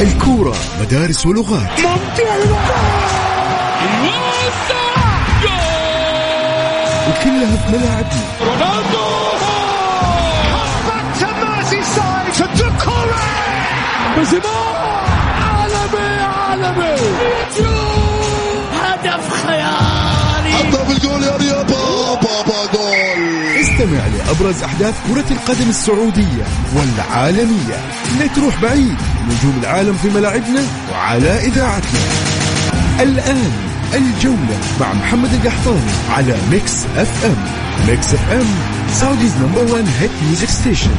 الكورة مدارس ولغات. ممتع وكلها في ملاعبنا رونالدو! عالمي عالمي! هدف خيالي! حطها في الجول يا ريال! استمع لأبرز أحداث كرة القدم السعودية والعالمية. لا تروح بعيد. نجوم العالم في ملاعبنا وعلى إذاعتنا. الآن الجولة مع محمد القحطاني على Mix FM. Mix FM Saudi's number 1 hit music station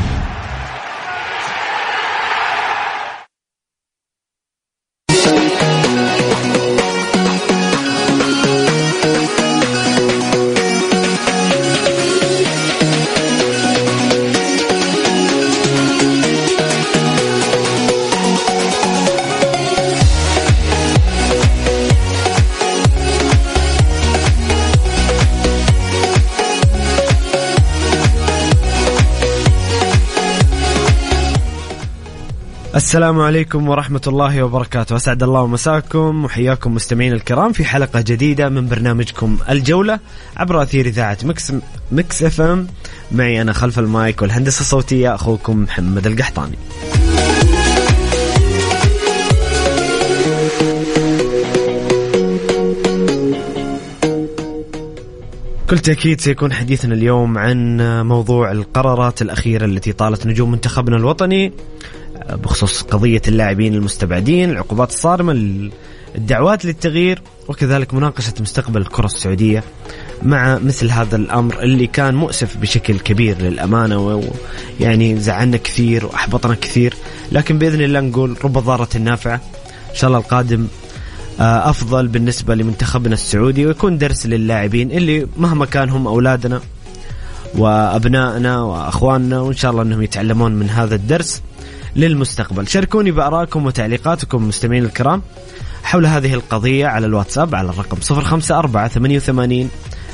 السلام عليكم ورحمة الله وبركاته. أسعد الله مساكم وحياكم مستمعين الكرام في حلقة جديدة من برنامجكم الجولة عبر أثير إذاعة Mix, Mix FM. معي أنا خلف المايك والهندسة الصوتية أخوكم محمد القحطاني. بكل تأكيد سيكون حديثنا اليوم عن موضوع القرارات الأخيرة التي طالت نجوم منتخبنا الوطني. بخصوص قضية اللاعبين المستبعدين العقوبات الصارمة الدعوات للتغيير وكذلك مناقشة مستقبل الكرة السعودية مع مثل هذا الأمر اللي كان مؤسف بشكل كبير للأمانة ويعني زعلنا كثير وأحبطنا كثير. لكن بإذن الله نقول رب ضارة نافعة إن شاء الله القادم آه، أفضل بالنسبة لمنتخبنا السعودي ويكون درس للاعبين اللي مهما كان هم أولادنا وأبنائنا وأخواننا وإن شاء الله أنهم يتعلمون من هذا الدرس. للمستقبل. شاركوني بآرائكم وتعليقاتكم مستمعين الكرام حول هذه القضية على الواتساب على الرقم 054 88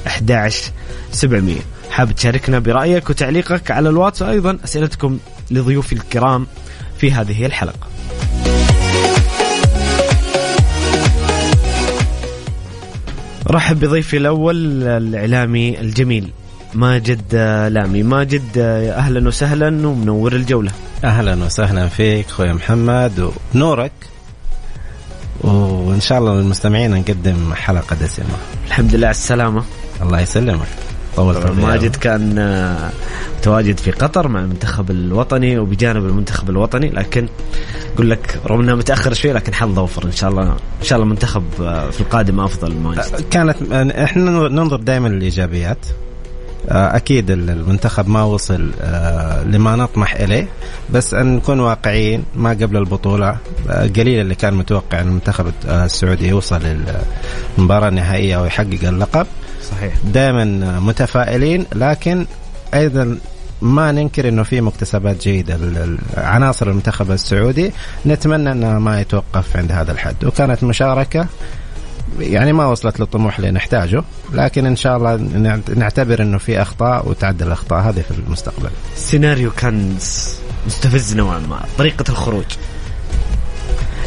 11 700 حاب تشاركنا برأيك وتعليقك على الواتس وأيضا أسئلتكم لضيوفي الكرام في هذه الحلقة. رحب بضيفي الأول الإعلامي الجميل ماجد لامي. ماجد أهلا وسهلا ومنور الجولة. أهلا وسهلا فيك أخوي محمد ونورك. وإن شاء الله للمستمعين نقدم حلقة دسمة. الحمد لله على السلامة. الله يسلمك. طولت ماجد كان آه، متواجد في قطر مع المنتخب الوطني وبجانب المنتخب الوطني لكن أقول لك رغم انه متأخر شوي لكن حظ أوفر. إن شاء الله إن شاء الله المنتخب آه، في القادم أفضل ماجد. كانت إحنا ننظر دائما للإيجابيات. آه، أكيد المنتخب ما وصل آه، لما نطمح إليه بس أن نكون واقعيين ما قبل البطولة آه، قليل اللي كان متوقع إن المنتخب السعودي يوصل للمباراة النهائية ويحقق اللقب. صحيح. دائما متفائلين لكن أيضا ما ننكر إنه في مكتسبات جيدة. عناصر المنتخب السعودي نتمنى إنها ما يتوقف عند هذا الحد. وكانت مشاركة يعني ما وصلت للطموح اللي نحتاجه لكن إن شاء الله نعتبر إنه في أخطاء وتعدل الأخطاء هذه في المستقبل. السيناريو كان مستفز نوعا ما طريقة الخروج.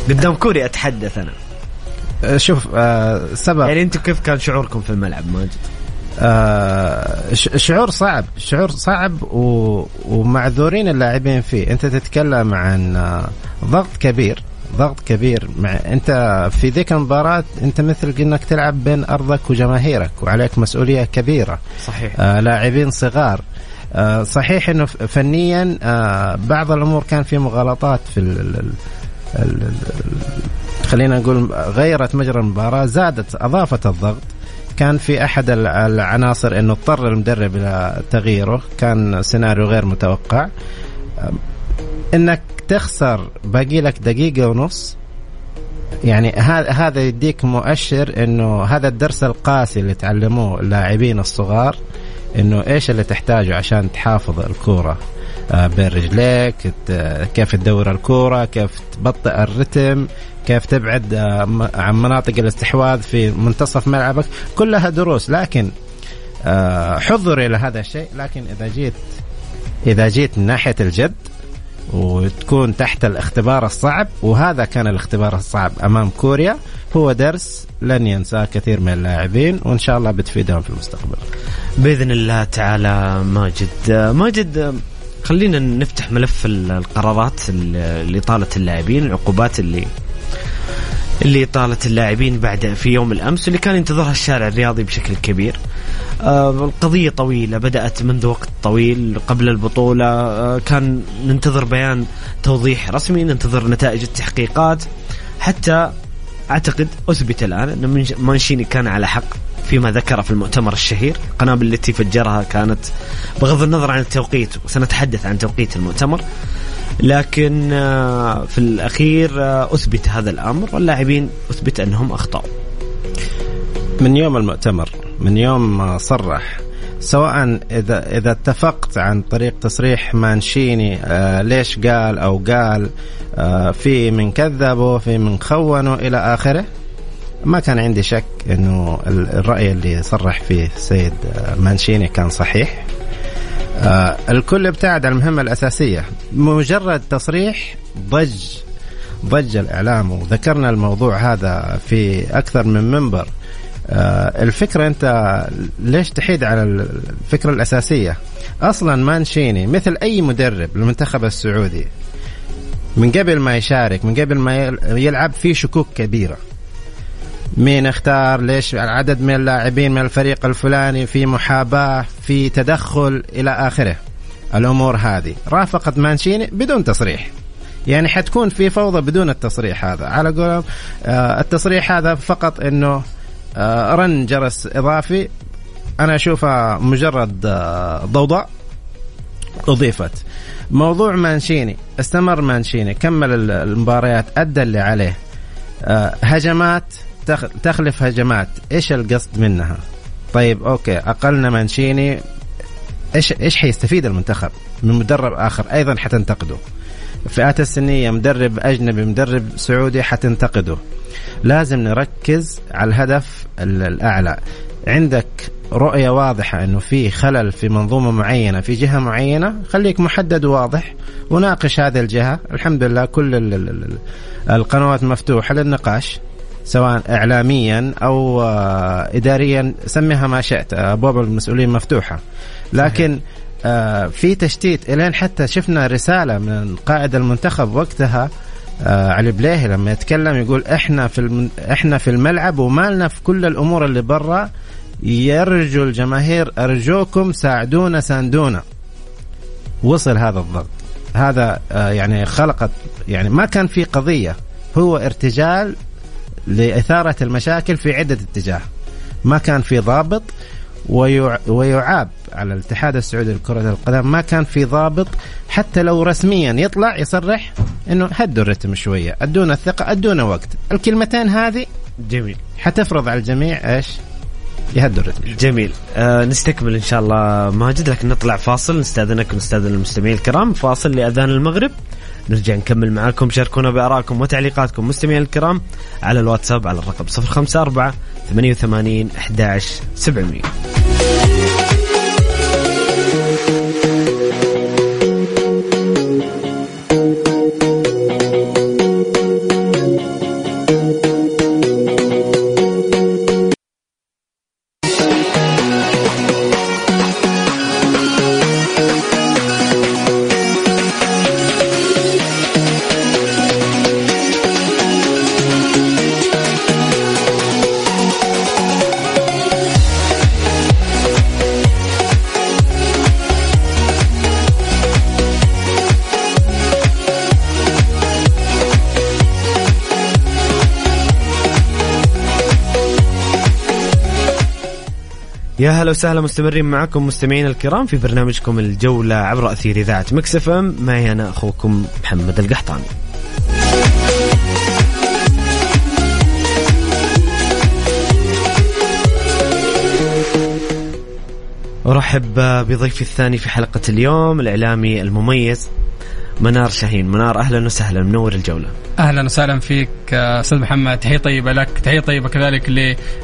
قدام كوريا أتحدث أنا. أه، شوف آه سبب. يعني أنتم كيف كان شعوركم في الملعب ماجد؟ آه شعور صعب شعور صعب و... ومعذورين اللاعبين فيه. أنت تتكلم عن ضغط كبير. ضغط كبير مع انت في ذيك المباراة انت مثل انك تلعب بين ارضك وجماهيرك وعليك مسؤولية كبيرة. صحيح. آه لاعبين صغار. آه صحيح انه فنيا آه بعض الأمور كان في مغالطات في ال ال ال خلينا نقول غيرت مجرى المباراة زادت أضافت الضغط. كان في أحد العناصر إنه اضطر المدرب إلى تغييره. كان سيناريو غير متوقع. إنك تخسر باقي لك دقيقة ونص. يعني هذا يديك مؤشر إنه هذا الدرس القاسي اللي تعلموه اللاعبين الصغار إنه إيش اللي تحتاجه عشان تحافظ الكورة. آه، بين رجليك كيف تدور الكورة كيف تبطئ الرتم كيف تبعد آه، عن مناطق الاستحواذ في منتصف ملعبك. كلها دروس. لكن آه، حضر إلى هذا الشيء. لكن إذا جيت إذا جيت ناحية الجد وتكون تحت الاختبار الصعب وهذا كان الاختبار الصعب أمام كوريا هو درس لن ينساه كثير من اللاعبين وإن شاء الله بتفيدهم في المستقبل. بإذن الله تعالى ماجد ماجد خلينا نفتح ملف القرارات اللي طالت اللاعبين العقوبات اللي اللي طالت اللاعبين بعد في يوم الأمس واللي كان ينتظرها الشارع الرياضي بشكل كبير. آه القضية طويلة بدأت منذ وقت طويل قبل البطولة. آه كان ننتظر بيان توضيح رسمي ننتظر نتائج التحقيقات. حتى أعتقد أثبت الآن أن مانشيني كان على حق فيما ذكر في المؤتمر الشهير. القنابل التي فجرها كانت بغض النظر عن التوقيت وسنتحدث عن توقيت المؤتمر. لكن آه، في الأخير أثبت هذا الأمر واللاعبين أثبت أنهم أخطأوا. من يوم المؤتمر من يوم ما صرح. سواء إذا إذا اتفقت عن طريق تصريح مانشيني آه ليش قال أو قال آه في من كذبوا في من خونوا إلى آخره ما كان عندي شك إنه الرأي اللي صرح فيه السيد آه، مانشيني كان صحيح. آه الكل ابتعد عن المهمة الأساسية. مجرد تصريح ضج ضج الإعلام. وذكرنا الموضوع هذا في أكثر من منبر. الفكرة أنت ليش تحيد على الفكرة الأساسية؟ أصلا مانشيني مثل أي مدرب للمنتخب السعودي من قبل ما يشارك من قبل ما يلعب في شكوك كبيرة. مين اختار؟ ليش العدد من اللاعبين من الفريق الفلاني؟ في محاباة في تدخل إلى آخره. الأمور هذه. رافقت مانشيني بدون تصريح. يعني حتكون في فوضى بدون التصريح هذا. على قولهم آه التصريح هذا فقط إنه آه رن جرس إضافي. أنا اشوفها مجرد آه ضوضاء أضيفت. موضوع مانشيني. استمر مانشيني. كمل المباريات. أدى اللي عليه. آه هجمات. تخلف هجمات. إيش القصد منها؟ طيب أوكي. أقلنا مانشيني. إيش إيش حيستفيد المنتخب؟ من مدرب آخر أيضا حتنتقده. الفئات السنية مدرب أجنبي مدرب سعودي حتنتقده. لازم نركز على الهدف الأعلى. عندك رؤية واضحة إنه في خلل في منظومة معينة في جهة معينة خليك محدد وواضح وناقش هذه الجهة. الحمد لله كل القنوات مفتوحة للنقاش سواء اعلاميا أو آه، اداريا سميها ما شئت أبواب المسؤولين مفتوحة. لكن آه، في تشتيت إلين حتى شفنا رسالة من قائد المنتخب وقتها آه علي بليهي لما يتكلم يقول إحنا في الم... إحنا في الملعب وما لنا في كل الأمور اللي برا يرجو الجماهير أرجوكم ساعدونا ساندونا. وصل هذا الضغط. هذا آه يعني خلقت يعني ما كان في قضية هو ارتجال لإثارة المشاكل في عدة اتجاه. ما كان في ضابط ويعاب على الاتحاد السعودي لكرة القدم. ما كان في ضابط حتى لو رسميا يطلع يصرح إنه هدوا الرتم شوية. أدونا الثقة أدونا وقت. الكلمتين هذه جميل. حتفرض على الجميع إيش؟ يهدوا الرتم. جميل. آه نستكمل إن شاء الله ماجد لكن نطلع فاصل. نستأذنك ونستاذن المستمعين الكرام. فاصل لأذان المغرب. نرجع نكمل معاكم شاركونا بآرائكم وتعليقاتكم مستمعين الكرام على الواتساب على الرقم 054 88 11 700 يا هلا وسهلا مستمرين معكم مستمعين الكرام في برنامجكم الجولة عبر أثير إذاعة Mix FM. معي أنا أخوكم محمد القحطاني. أرحب بضيفي الثاني في حلقة اليوم الإعلامي المميز. منار شاهين. منار أهلا وسهلا. منور الجولة. أهلا وسهلا فيك آه، أستاذ محمد. تحية طيبة لك. تحية طيبة كذلك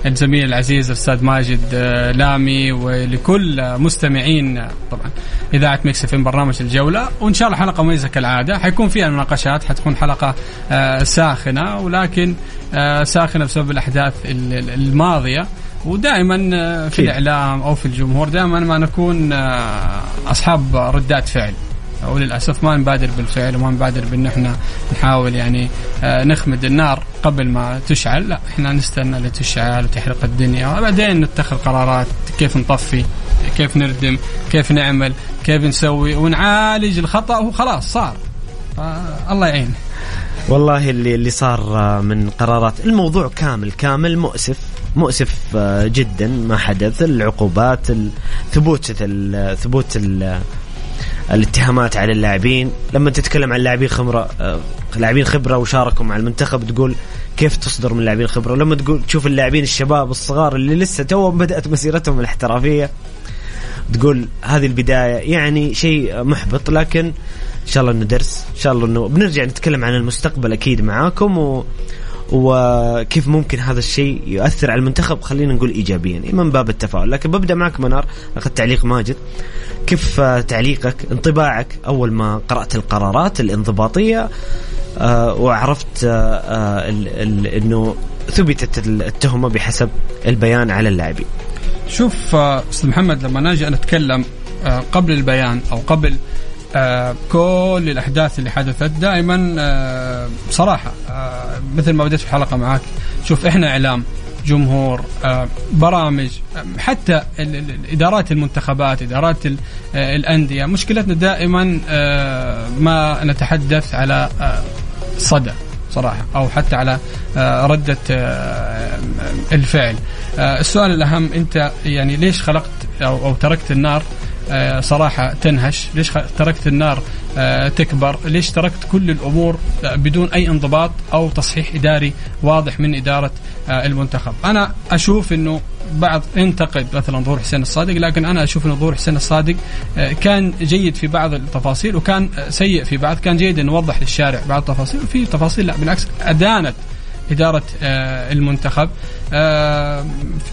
للزميل العزيز الأستاذ ماجد آه، لامي ولكل مستمعين آه، طبعا إذاعة ميكس في برنامج الجولة. وإن شاء الله حلقة مميزة كالعادة. حيكون فيها مناقشات حتكون حلقة ساخنة ولكن ساخنة بسبب الأحداث الماضية. ودائما في الإعلام أو في الجمهور دائما ما نكون أصحاب ردات فعل. وللاسف ما نبادر بالفعل وما نبادر بأن إحنا نحاول يعني آه، نخمد النار قبل ما تشعل. لا إحنا نستنى لتشعل وتحرق الدنيا وبعدين نتخذ قرارات كيف نطفي كيف نردم كيف نعمل كيف نسوي ونعالج الخطأ وخلاص صار. الله يعين. والله اللي اللي صار آه، من قرارات الموضوع كامل كامل مؤسف مؤسف آه، جدا. ما حدث العقوبات ثبوت ثبوت الاتهامات على اللاعبين. لما تتكلم عن لاعبين خبرة آه، لاعبين خبرة وشاركوا مع المنتخب تقول كيف تصدر من لاعبين خبرة؟ ولما تقول تشوف اللاعبين الشباب الصغار اللي لسه توهم بدأت مسيرتهم الاحترافية تقول هذه البداية يعني شيء محبط. لكن إن شاء الله إنه درس إن شاء الله إنه بنرجع نتكلم عن المستقبل أكيد معاكم و وكيف ممكن هذا الشيء يؤثر على المنتخب خلينا نقول ايجابيا من باب التفاؤل. لكن ببدأ معك منار اخذ تعليق ماجد. كيف تعليقك انطباعك أول ما قرأت القرارات الانضباطية آه، وعرفت آه، آه، إنه ثبتت التهمة بحسب البيان على اللاعبين. شوف أستاذ محمد لما نجي نتكلم قبل البيان أو قبل آه كل الأحداث اللي حدثت دائما آه بصراحه آه مثل ما بديت في الحلقة معك شوف إحنا إعلام جمهور آه برامج حتى إدارات المنتخبات إدارات آه، الأندية مشكلتنا دائما آه، ما نتحدث على آه، صدى صراحة أو حتى على ردة الفعل. السؤال الأهم أنت يعني ليش خلقت أو تركت النار؟ آه، صراحة تنهش. ليش تركت النار آه، تكبر؟ ليش تركت كل الأمور آه، بدون أي انضباط أو تصحيح إداري واضح من إدارة المنتخب؟ أنا أشوف أنه بعض ينتقد مثلا ظهور حسين الصادق لكن أنا أشوف ان ظهور حسين الصادق كان جيد في بعض التفاصيل وكان سيء في بعض كان جيد إنه يوضح للشارع بعض التفاصيل وفي تفاصيل لا بالعكس أدانت إدارة آه، المنتخب. آه،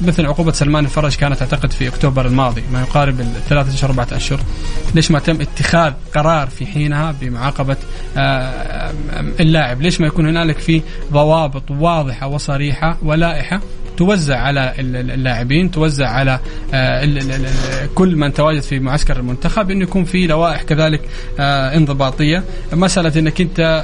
مثل عقوبة سلمان الفرج كانت أعتقد في أكتوبر الماضي ما يقارب الثلاثة أشهر أربعة أشهر. ليش ما تم اتخاذ قرار في حينها بمعاقبة آه، اللاعب؟ ليش ما يكون هنالك في ضوابط واضحة وصريحة ولائحة توزع على اللاعبين توزع على كل من تواجد في معسكر المنتخب انه يكون في لوائح كذلك انضباطية. مسألة إنك أنت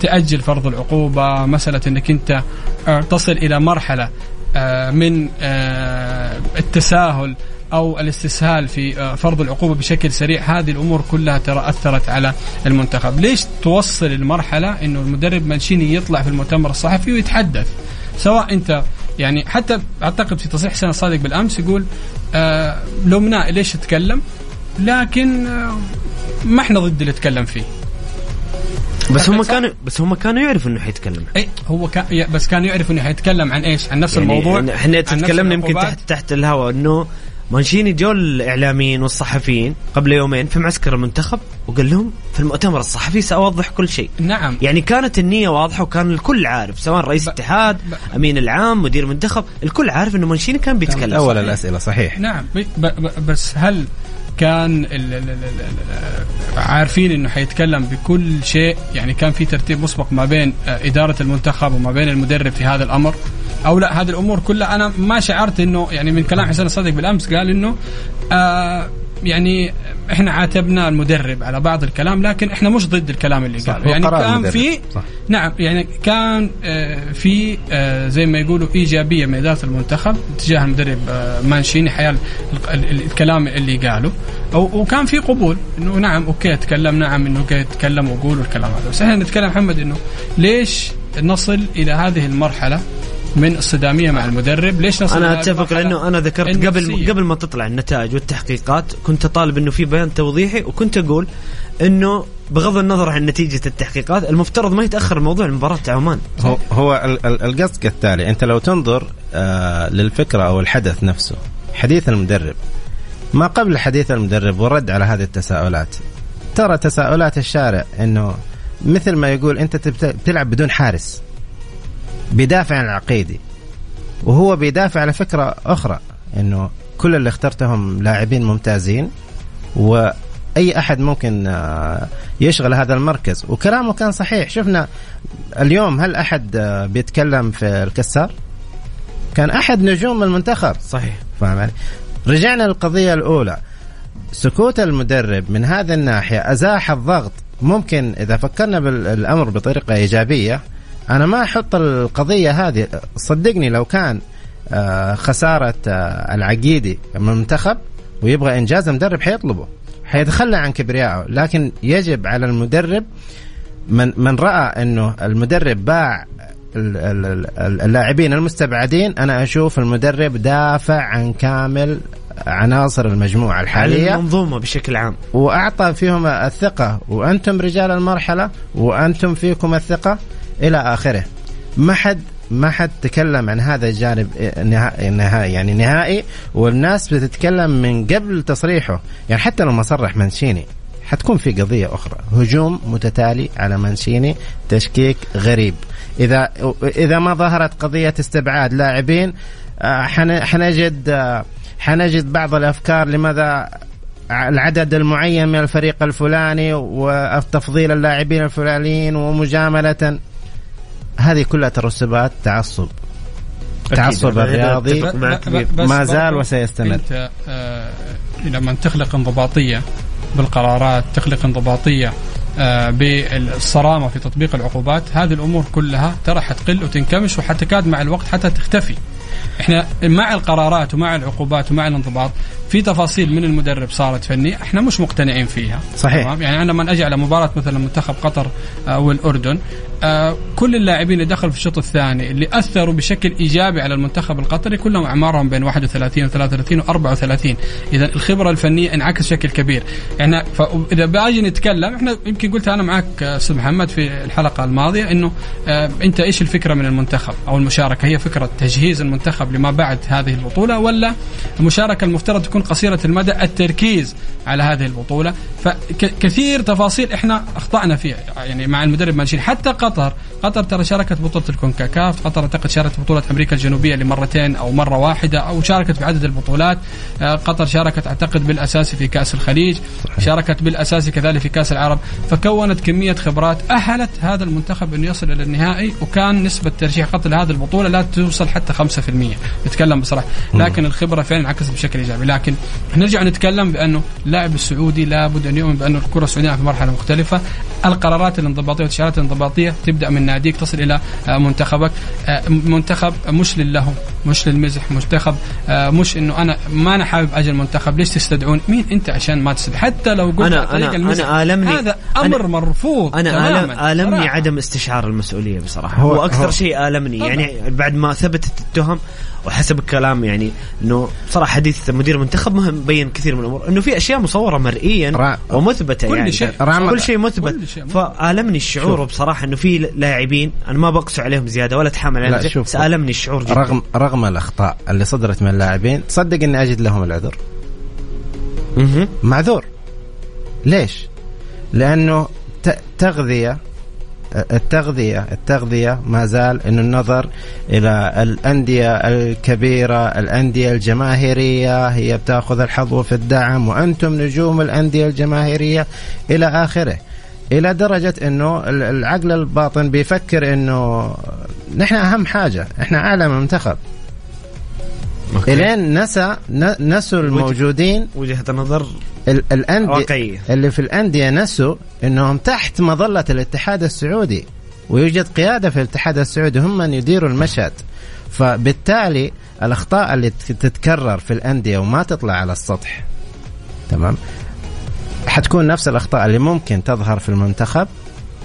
تأجل فرض العقوبة مسألة إنك أنت آه، تصل إلى مرحلة آه، من آه، التساهل أو الاستسهال في فرض العقوبة بشكل سريع. هذه الأمور كلها ترى أثرت على المنتخب. ليش توصل المرحلة إنه المدرب مانشيني يطلع في المؤتمر الصحفي ويتحدث؟ سواء أنت يعني حتى أعتقد في تصريح حسين الصادق بالأمس يقول آه لومناه ليش تكلم؟ لكن آه ما إحنا ضد اللي تكلم فيه. بس هم كانوا بس هم كانوا يعرفوا إنه حيتكلم. اي هو كان بس كان يعرف إنه حيتكلم عن إيش؟ عن نفس يعني الموضوع؟ إحنا تكلمنا يمكن تحت تحت الهواء إنه مانشيني جو الإعلاميين والصحفيين قبل يومين في معسكر المنتخب وقال لهم في المؤتمر الصحفي سأوضح كل شيء. نعم. يعني كانت النية واضحة وكان الكل عارف سواء رئيس اتحاد أمين العام مدير منتخب الكل عارف إنه مانشيني كان بيتكلم أول الأسئلة صحيح. نعم. بس هل كان ال ال ال عارفين إنه حيتكلم بكل شيء؟ يعني كان في ترتيب مسبق ما بين إدارة المنتخب وما بين المدرب في هذا الأمر؟ أو لا هذه الأمور كلها. أنا ما شعرت إنه يعني من كلام حسين الصادق بالأمس قال إنه آه يعني إحنا عاتبنا المدرب على بعض الكلام لكن إحنا مش ضد الكلام اللي قاله. يعني كان في نعم يعني كان آه، في آه، زي ما يقولوا إيجابية من إدارة المنتخب تجاه المدرب آه، مانشيني حيال الكلام اللي قاله. وكان في قبول إنه نعم OK تكلم نعم إنه OK تكلم وقول الكلام هذا. بس إحنا نتكلم محمد إنه ليش نصل إلى هذه المرحلة من الصدامية مع المدرب. ليش نصل أنا أتفق لأنه أنا ذكرت قبل قبل ما تطلع النتائج والتحقيقات كنت أطالب إنه في بيان توضيحي وكنت أقول إنه بغض النظر عن نتيجة التحقيقات المفترض ما يتأخر الموضوع لمباراة عمان. هو, هو القصد كالتالي أنت لو تنظر آه للفكرة أو الحدث نفسه حديث المدرب. ما قبل حديث المدرب والرد على هذه التساؤلات ترى تساؤلات الشارع إنه مثل ما يقول أنت تبت- بتلعب بدون حارس. بيدافع عن العقيدي وهو بيدافع على فكرة أخرى إنه كل اللي اخترتهم لاعبين ممتازين وأي أحد ممكن آه، يشغل هذا المركز. وكلامه كان صحيح. شفنا اليوم هل أحد آه، بيتكلم في الكسار؟ كان أحد نجوم المنتخب. صحيح. فاهم علي؟ رجعنا للقضية الأولى. سكوت المدرب من هذه الناحية أزاح الضغط. ممكن إذا فكرنا بالأمر بطريقة إيجابية أنا ما أحط القضية هذه. صدقني لو كان آه، خسارة آه، العقيدي من المنتخب ويبغى إنجاز المدرب حيطلبه حيتخلى عن كبريائه لكن يجب على المدرب من من رأى إنه المدرب باع ال- ال- ال- اللاعبين المستبعدين أنا أشوف المدرب دافع عن كامل عناصر المجموعة الحالية. المنظومة بشكل عام. وأعطى فيهم الثقة. وأنتم رجال المرحلة وأنتم فيكم الثقة. إلى آخره. ما حد ما حد تكلم عن هذا الجانب نهائي نهائي يعني نهائي والناس بتتكلم من قبل تصريحه. يعني حتى لو ما صرح منشيني حتكون في قضية أخرى. هجوم متتالي على منشيني تشكيك غريب. إذا إذا ما ظهرت قضية استبعاد لاعبين آه، حن- حنجد آه، حنجد بعض الأفكار لماذا العدد المعين من الفريق الفلاني وتفضيل اللاعبين الفلانيين ومجاملة هذه كلها ترسبات تعصب. تعصب الرياضي ما زال وسيستمر. أنت آه لما تخلق انضباطية بالقرارات تخلق انضباطية آه بالصرامة في تطبيق العقوبات هذه الأمور كلها ترى حتقل وتنكمش وحتكاد مع الوقت حتى تختفي. إحنا مع القرارات ومع العقوبات ومع الانضباط في تفاصيل من المدرب صارت فنيه إحنا مش مقتنعين فيها صحيح. تمام؟ يعني أنا لما أجي على مباراة مثلا منتخب قطر آه، والأردن آه، كل اللاعبين اللي دخلوا في الشوط الثاني اللي أثروا بشكل إيجابي على المنتخب القطري كلهم أعمارهم بين 31 و 33 و 34 اذا الخبرة الفنية انعكس بشكل كبير يعني فاذا بأجي نتكلم إحنا يمكن قلت أنا معك آه، أستاذ محمد في الحلقة الماضية إنه أنت إيش الفكرة من المنتخب أو المشاركة هي فكرة تجهيز المنتخب لما بعد هذه البطولة ولا المشاركه المفترض تكون قصيرة المدى التركيز على هذه البطولة. فكثير تفاصيل إحنا أخطأنا فيها يعني مع المدرب مانشين حتى قطر قطر ترى شاركت بطولة الكونكاكاف قطر أعتقد شاركت بطولة أمريكا الجنوبية لمرتين أو مرة واحدة أو شاركت في عدد البطولات. آه، قطر شاركت أعتقد بالأساسي في كأس الخليج شاركت بالأساسي كذلك في كأس العرب. فكونت كمية خبرات أهلت هذا المنتخب انه يصل إلى النهائي وكان نسبة ترشيح قطر لهذه البطولة لا توصل حتى 5% نتكلم بصراحة. لكن الخبرة فعلا انعكست بشكل إيجابي. لكن نرجع نتكلم بأنه اللاعب السعودي لابد أن يؤمن بانه الكرة السعودية في مرحلة مختلفة. القرارات الانضباطية والتشارات الانضباطية تبدأ من ناديك تصل إلى آه، منتخبك. آه، منتخب مش للهو مش للمزح منتخب آه، مش إنه أنا ما أنا حابب أجي المنتخب ليش تستدعون؟ مين أنت عشان ما تستدعي حتى لو قلت أنا- على طريق أنا- المزح هذا أمر أنا- مرفوض أنا تماماً. آلم آلمني صراحة. عدم استشعار المسؤولية بصراحة. هو- هو أكثر هو- شيء آلمني. طبعاً. يعني بعد ما ثبتت التهم وحسب الكلام يعني إنه صراحة حديث مدير المنتخب مهم بين كثير من الأمور إنه في أشياء مصورة مرئيا رع- ومثبتة كل يعني شيء. كل شيء مثبت كل شيء. فآلمني الشعور بصراحة إنه في لاعبين أنا ما بقسو عليهم زيادة ولا أتحامل عليهم زيادة، شوف. بس آلمني الشعور جدا رغم رغم الأخطاء اللي صدرت من اللاعبين تصدق إني أجد لهم العذر. معذور ليش؟ لأنه تغذية التغذية. التغذية ما زال إنه النظر إلى الأندية الكبيرة الأندية الجماهيرية هي بتأخذ الحظوة في الدعم وأنتم نجوم الأندية الجماهيرية إلى آخره. إلى درجة إنه ال- العقل الباطن بيفكر إنه نحن أهم حاجة إحنا أعلى من منتخب. إلين نسى نسوا الموجودين. وجهة ال- الانديه واقعية. اللي في الأندية نسوا إنهم تحت مظلة الاتحاد السعودي ويوجد قيادة في الاتحاد السعودي هم من يديروا المشهد. فبالتالي الأخطاء اللي تت- تتكرر في الأندية وما تطلع على السطح تمام؟ حتكون نفس الأخطاء اللي ممكن تظهر في المنتخب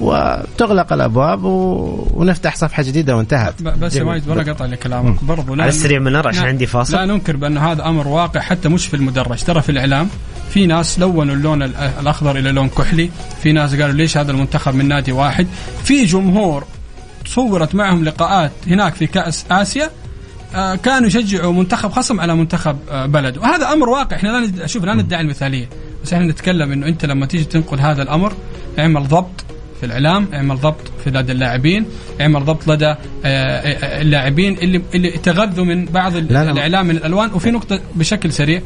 وتغلق الأبواب و... ونفتح صفحة جديدة وانتهت. بس يا. ماجد ولا قطع لكلامك. برضو لا على السريع من عشان عندي فاصل. لا ننكر بأن هذا أمر واقع حتى مش في المدرج. ترى في الإعلام في ناس لونوا اللون ال- الأخضر إلى لون كحلي. في ناس قالوا ليش هذا المنتخب من نادي واحد. في جمهور صورت معهم لقاءات هناك في كأس آسيا آه، كانوا يشجعوا منتخب خصم على منتخب آه، بلد. وهذا أمر واقع. إحنا لا شوف لا ندعي المثالية. بس إحنا نتكلم إنه أنت لما تيجي تنقل هذا الأمر اعمل ضبط في الإعلام اعمل ضبط في لدى اللاعبين اعمل ضبط لدى آه، اللاعبين اللي اللي تغذوا من بعض ال- لا، لا. الإعلام من الألوان. وفي نقطة بشكل سريع.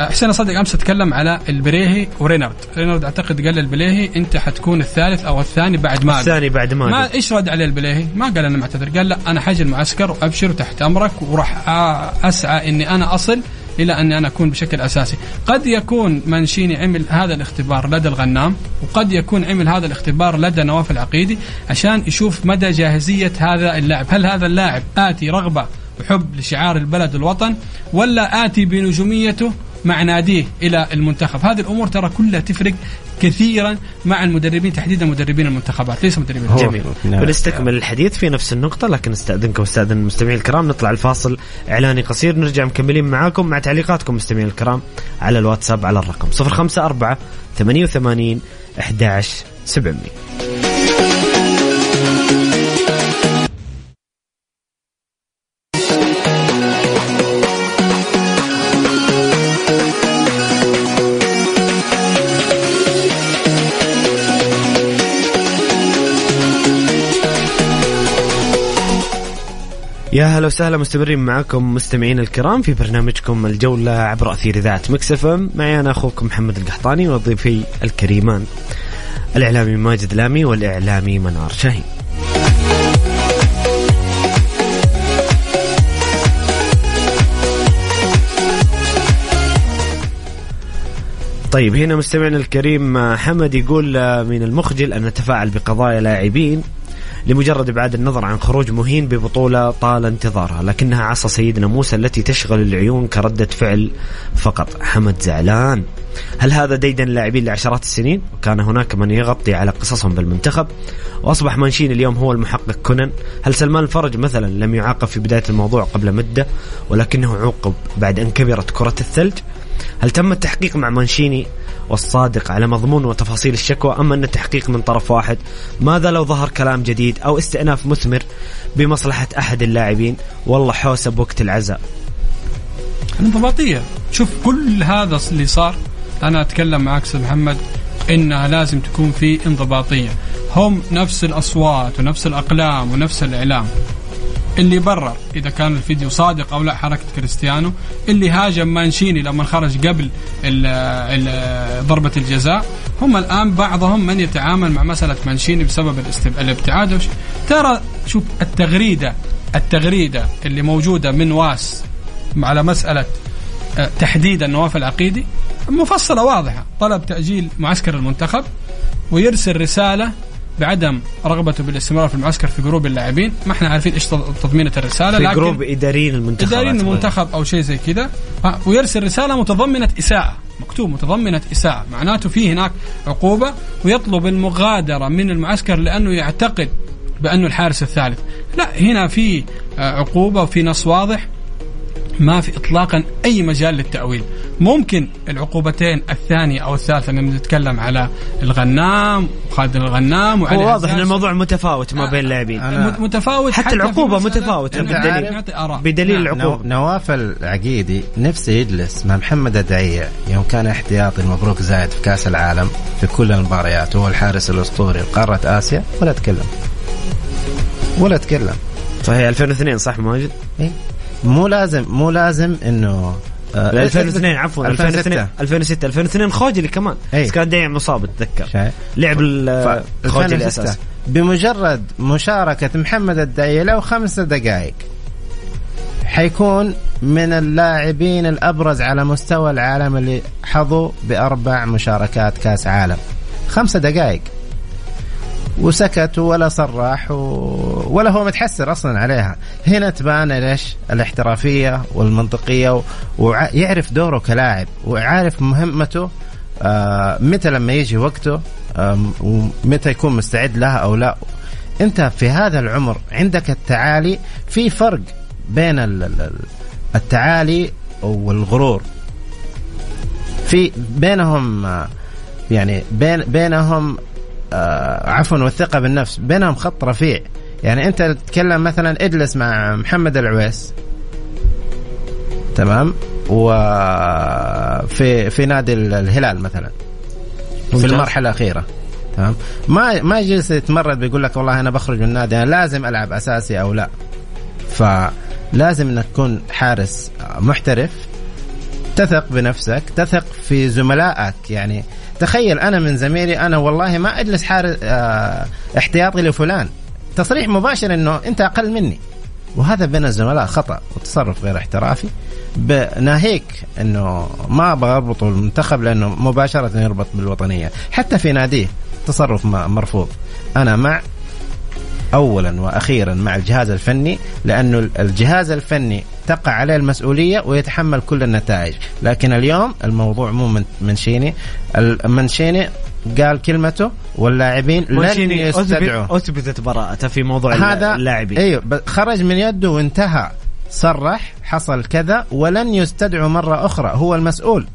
حسين صدق أمس تكلم على البريهي ورينارد. رينارد أعتقد قال للبليهي أنت حتكون الثالث أو الثاني بعد ما الثاني بعد ما, ما إيش رد عليه البليهي؟ ما قال أنا معتذر، قال لا أنا حاجي المعسكر وأبشر تحت أمرك وراح أسعى إني أنا أصل إلى أني أنا أكون بشكل أساسي، قد يكون منشيني عمل هذا الاختبار لدى الغنام وقد يكون عمل هذا الاختبار لدى نواف العقيدي عشان يشوف مدى جاهزية هذا اللاعب، هل هذا اللاعب آتي رغبة وحب لشعار البلد والوطن ولا آتي بنجوميته مع ناديه إلى المنتخب، هذه الأمور ترى كلها تفرق كثيرا مع المدربين تحديدا مدربين المنتخبات ليس مدربين جميل. نعم. بنستكمل الحديث في نفس النقطة لكن استأذنكم استأذن المستمعين الكرام. نطلع الفاصل إعلاني قصير نرجع مكملين معاكم مع تعليقاتكم مستمعين الكرام على الواتساب على الرقم 054 88 11 700 يا هلا وسهلا مستمرين معكم مستمعين الكرام في برنامجكم الجولة عبر أثير إذاعة مكسف إم. معي أنا أخوكم محمد القحطاني وضيفي الكريمان. الإعلامي ماجد لامي والإعلامي منار شاهين. طيب هنا مستمعنا الكريم حمد يقول آه، من المخجل أن نتفاعل بقضايا لاعبين لمجرد ابعاد النظر عن خروج مهين ببطولة طال انتظارها لكنها عصا سيدنا موسى التي تشغل العيون كردة فعل فقط. حمد زعلان. هل هذا ديدن اللاعبين لعشرات السنين؟ وكان هناك من يغطي على قصصهم بالمنتخب. وأصبح مانشين اليوم هو المحقق كونان. هل سلمان الفرج مثلا لم يعاقب في بداية الموضوع قبل مدة ولكنه عوقب بعد أن كبرت كرة الثلج؟ هل تم التحقيق مع مانشيني والصادق على مضمون وتفاصيل الشكوى. أم أن التحقيق من طرف واحد ماذا لو ظهر كلام جديد أو استئناف مثمر بمصلحة أحد اللاعبين؟ والله حوسه بوقت العزاء. الانضباطية. شوف كل هذا اللي صار أنا أتكلم معك أستاذ محمد إنها لازم تكون في انضباطية. هم نفس الأصوات ونفس الأقلام ونفس الإعلام. اللي برر إذا كان الفيديو صادق أو لا حركة كريستيانو اللي هاجم مانشيني لما خرج قبل ال ال ضربة الجزاء هم الآن بعضهم من يتعامل مع مسألة مانشيني بسبب. الابتعاد. ترى شوف التغريده التغريدة اللي موجودة من واس على مسألة آه، تحديدا نواف العقيدي مفصلة واضحة طلب تأجيل معسكر المنتخب ويرسل رسالة بعدم رغبته بالاستمرار في المعسكر في group اللاعبين ما إحنا عارفين إيش تضمينة الرسالة في لكن group إداريين المنتخب إداريين المنتخب أو شيء زي كذا. ويرسل رسالة متضمنة إساءة. مكتوب متضمنة إساءة. معناته في هناك عقوبة ويطلب المغادرة من المعسكر لأنه يعتقد بأنه الحارس الثالث. لا هنا في آه، عقوبة وفي نص واضح. ما في اطلاقا أي مجال للتأويل ممكن العقوبتين الثانية أو الثالثة لما نتكلم على الغنام وخالد الغنام وعلي هو واضح هزاز. الموضوع متفاوت ما بين اللاعبين متفاوت حتى إنه بالدليل. يعطي آراء. بدليل نعم. العقوبة. نو- نواف العقيدي نفسه يجلس مع محمد الدعية يوم كان احتياطي المبروك زايد في كأس العالم في كل المباريات وهو الحارس الأسطوري لقاره آسيا ولا تكلم ولا تكلم صحيح 2002 صح ماجد؟ إيه؟ مو لازم مو لازم إنه آه، 2002 عفوا 2002 2006 2006 2002 خوجلي كمان. إيه. بس كان دايع مصاب أتذكر؟ لعب ف- خوجلي 2006 أساس بمجرد مشاركة محمد الدعية لو خمس دقائق حيكون من اللاعبين الأبرز على مستوى العالم اللي حظوا بأربع مشاركات كأس عالم. خمسة دقائق. وسكت ولا صرح. ولا هو متحسر أصلا عليها هنا تبان ليش الاحترافية والمنطقية. ويعرف دوره كلاعب وعارف مهمته آه متى لما يجي وقته ومتى يكون مستعد لها أو لا أنت في هذا العمر عندك التعالي في فرق بين ال- ال- التعالي والغرور في بينهم آه، يعني بين بينهم عفوا والثقة بالنفس بينهم خط رفيع. يعني أنت تتكلم مثلا اجلس مع محمد العويس. تمام؟ وفي في نادي الهلال مثلا. في. المرحلة الأخيرة. تمام؟ ما ما جلس يتمرد بيقول لك والله أنا بخرج من النادي أنا لازم ألعب أساسي أو لا. فلازم إنك تكون حارس محترف تثق بنفسك تثق في زملائك. يعني تخيل أنا من زميلي أنا والله ما أجلس حارس آه احتياطي لفلان تصريح مباشر إنه أنت أقل مني. وهذا بين الزملاء خطأ وتصرف غير احترافي. ناهيك إنه ما أبغى أربطه المنتخب لأنه مباشرة يربط بالوطنية. حتى في ناديه تصرف مرفوض. أنا مع اولا وأخيرا مع الجهاز الفني لأنه الجهاز الفني تقع عليه المسؤولية ويتحمل كل النتائج، لكن اليوم الموضوع مو من منشيني، منشيني قال كلمته واللاعبين لن يستدعوا أثبتت براءته في موضوع هذا اللاعبين. أيوه خرج من يده وانتهى. صرح حصل كذا ولن يستدعوا مرة أخرى. هو المسؤول.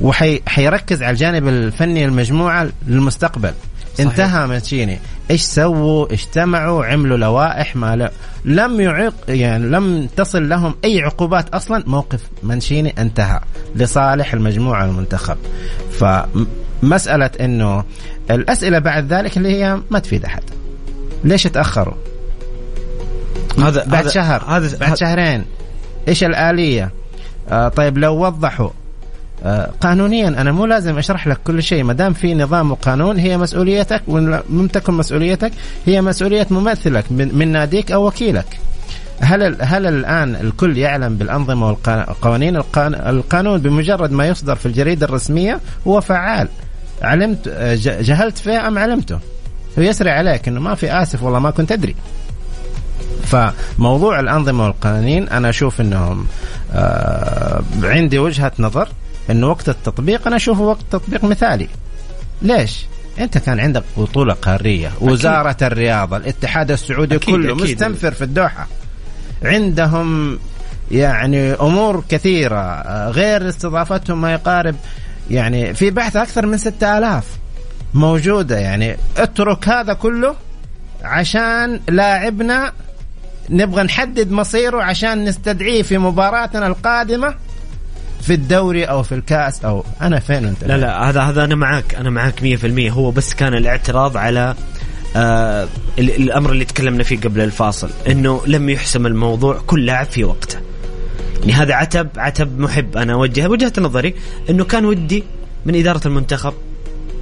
وحيركز على الجانب الفني المجموعة للمستقبل. صحيح. انتهى مانشيني إيش سووا؟ اجتمعوا عملوا لوائح ما ل... لم يعق يعني لم تصل لهم أي عقوبات أصلا. موقف مانشيني انتهى لصالح المجموعة المنتخب. فمسألة إنه الأسئلة بعد ذلك اللي هي ما تفيد أحد. ليش تأخروا؟ هذا بعد هذا شهر. هذا بعد شهرين. إيش الآلية؟ آه طيب لو وضحوا قانونيا أنا مو لازم أشرح لك كل شيء. ما دام في نظام وقانون هي مسؤوليتك وإن لم تكن مسؤوليتك هي مسؤولية ممثلك من, ناديك أو وكيلك. هل هل الآن الكل يعلم بالأنظمة والقوانين القانون بمجرد ما يصدر في الجريدة الرسمية هو فعال؟ علمت جهلت فيه أم علمته؟ هو يسري عليك إنه ما في آسف والله ما كنت أدري. فموضوع الأنظمة والقوانين أنا أشوف إنهم آه عندي وجهة نظر. انه وقت التطبيق أنا اشوفه وقت تطبيق مثالي. ليش؟ أنت كان عندك بطولة قارية وزارة أكيد. الرياضة الاتحاد السعودي أكيد كله أكيد. مستنفر في الدوحة. عندهم يعني أمور كثيرة غير استضافتهم ما يقارب يعني في بعث أكثر من 6000 موجودة. يعني اترك هذا كله عشان لاعبنا نبغى نحدد مصيره عشان نستدعيه في مباراتنا القادمة. في الدوري أو في الكأس أو أنا فين أنت؟ لا لا هذا هذا أنا معك أنا معك 100% هو بس كان الاعتراض على آه الأمر اللي تكلمنا فيه قبل الفاصل إنه لم يحسم الموضوع كل لاعب في وقته. يعني هذا عتب عتب محب. أنا أوجه وجهة نظري إنه كان ودي من إدارة المنتخب.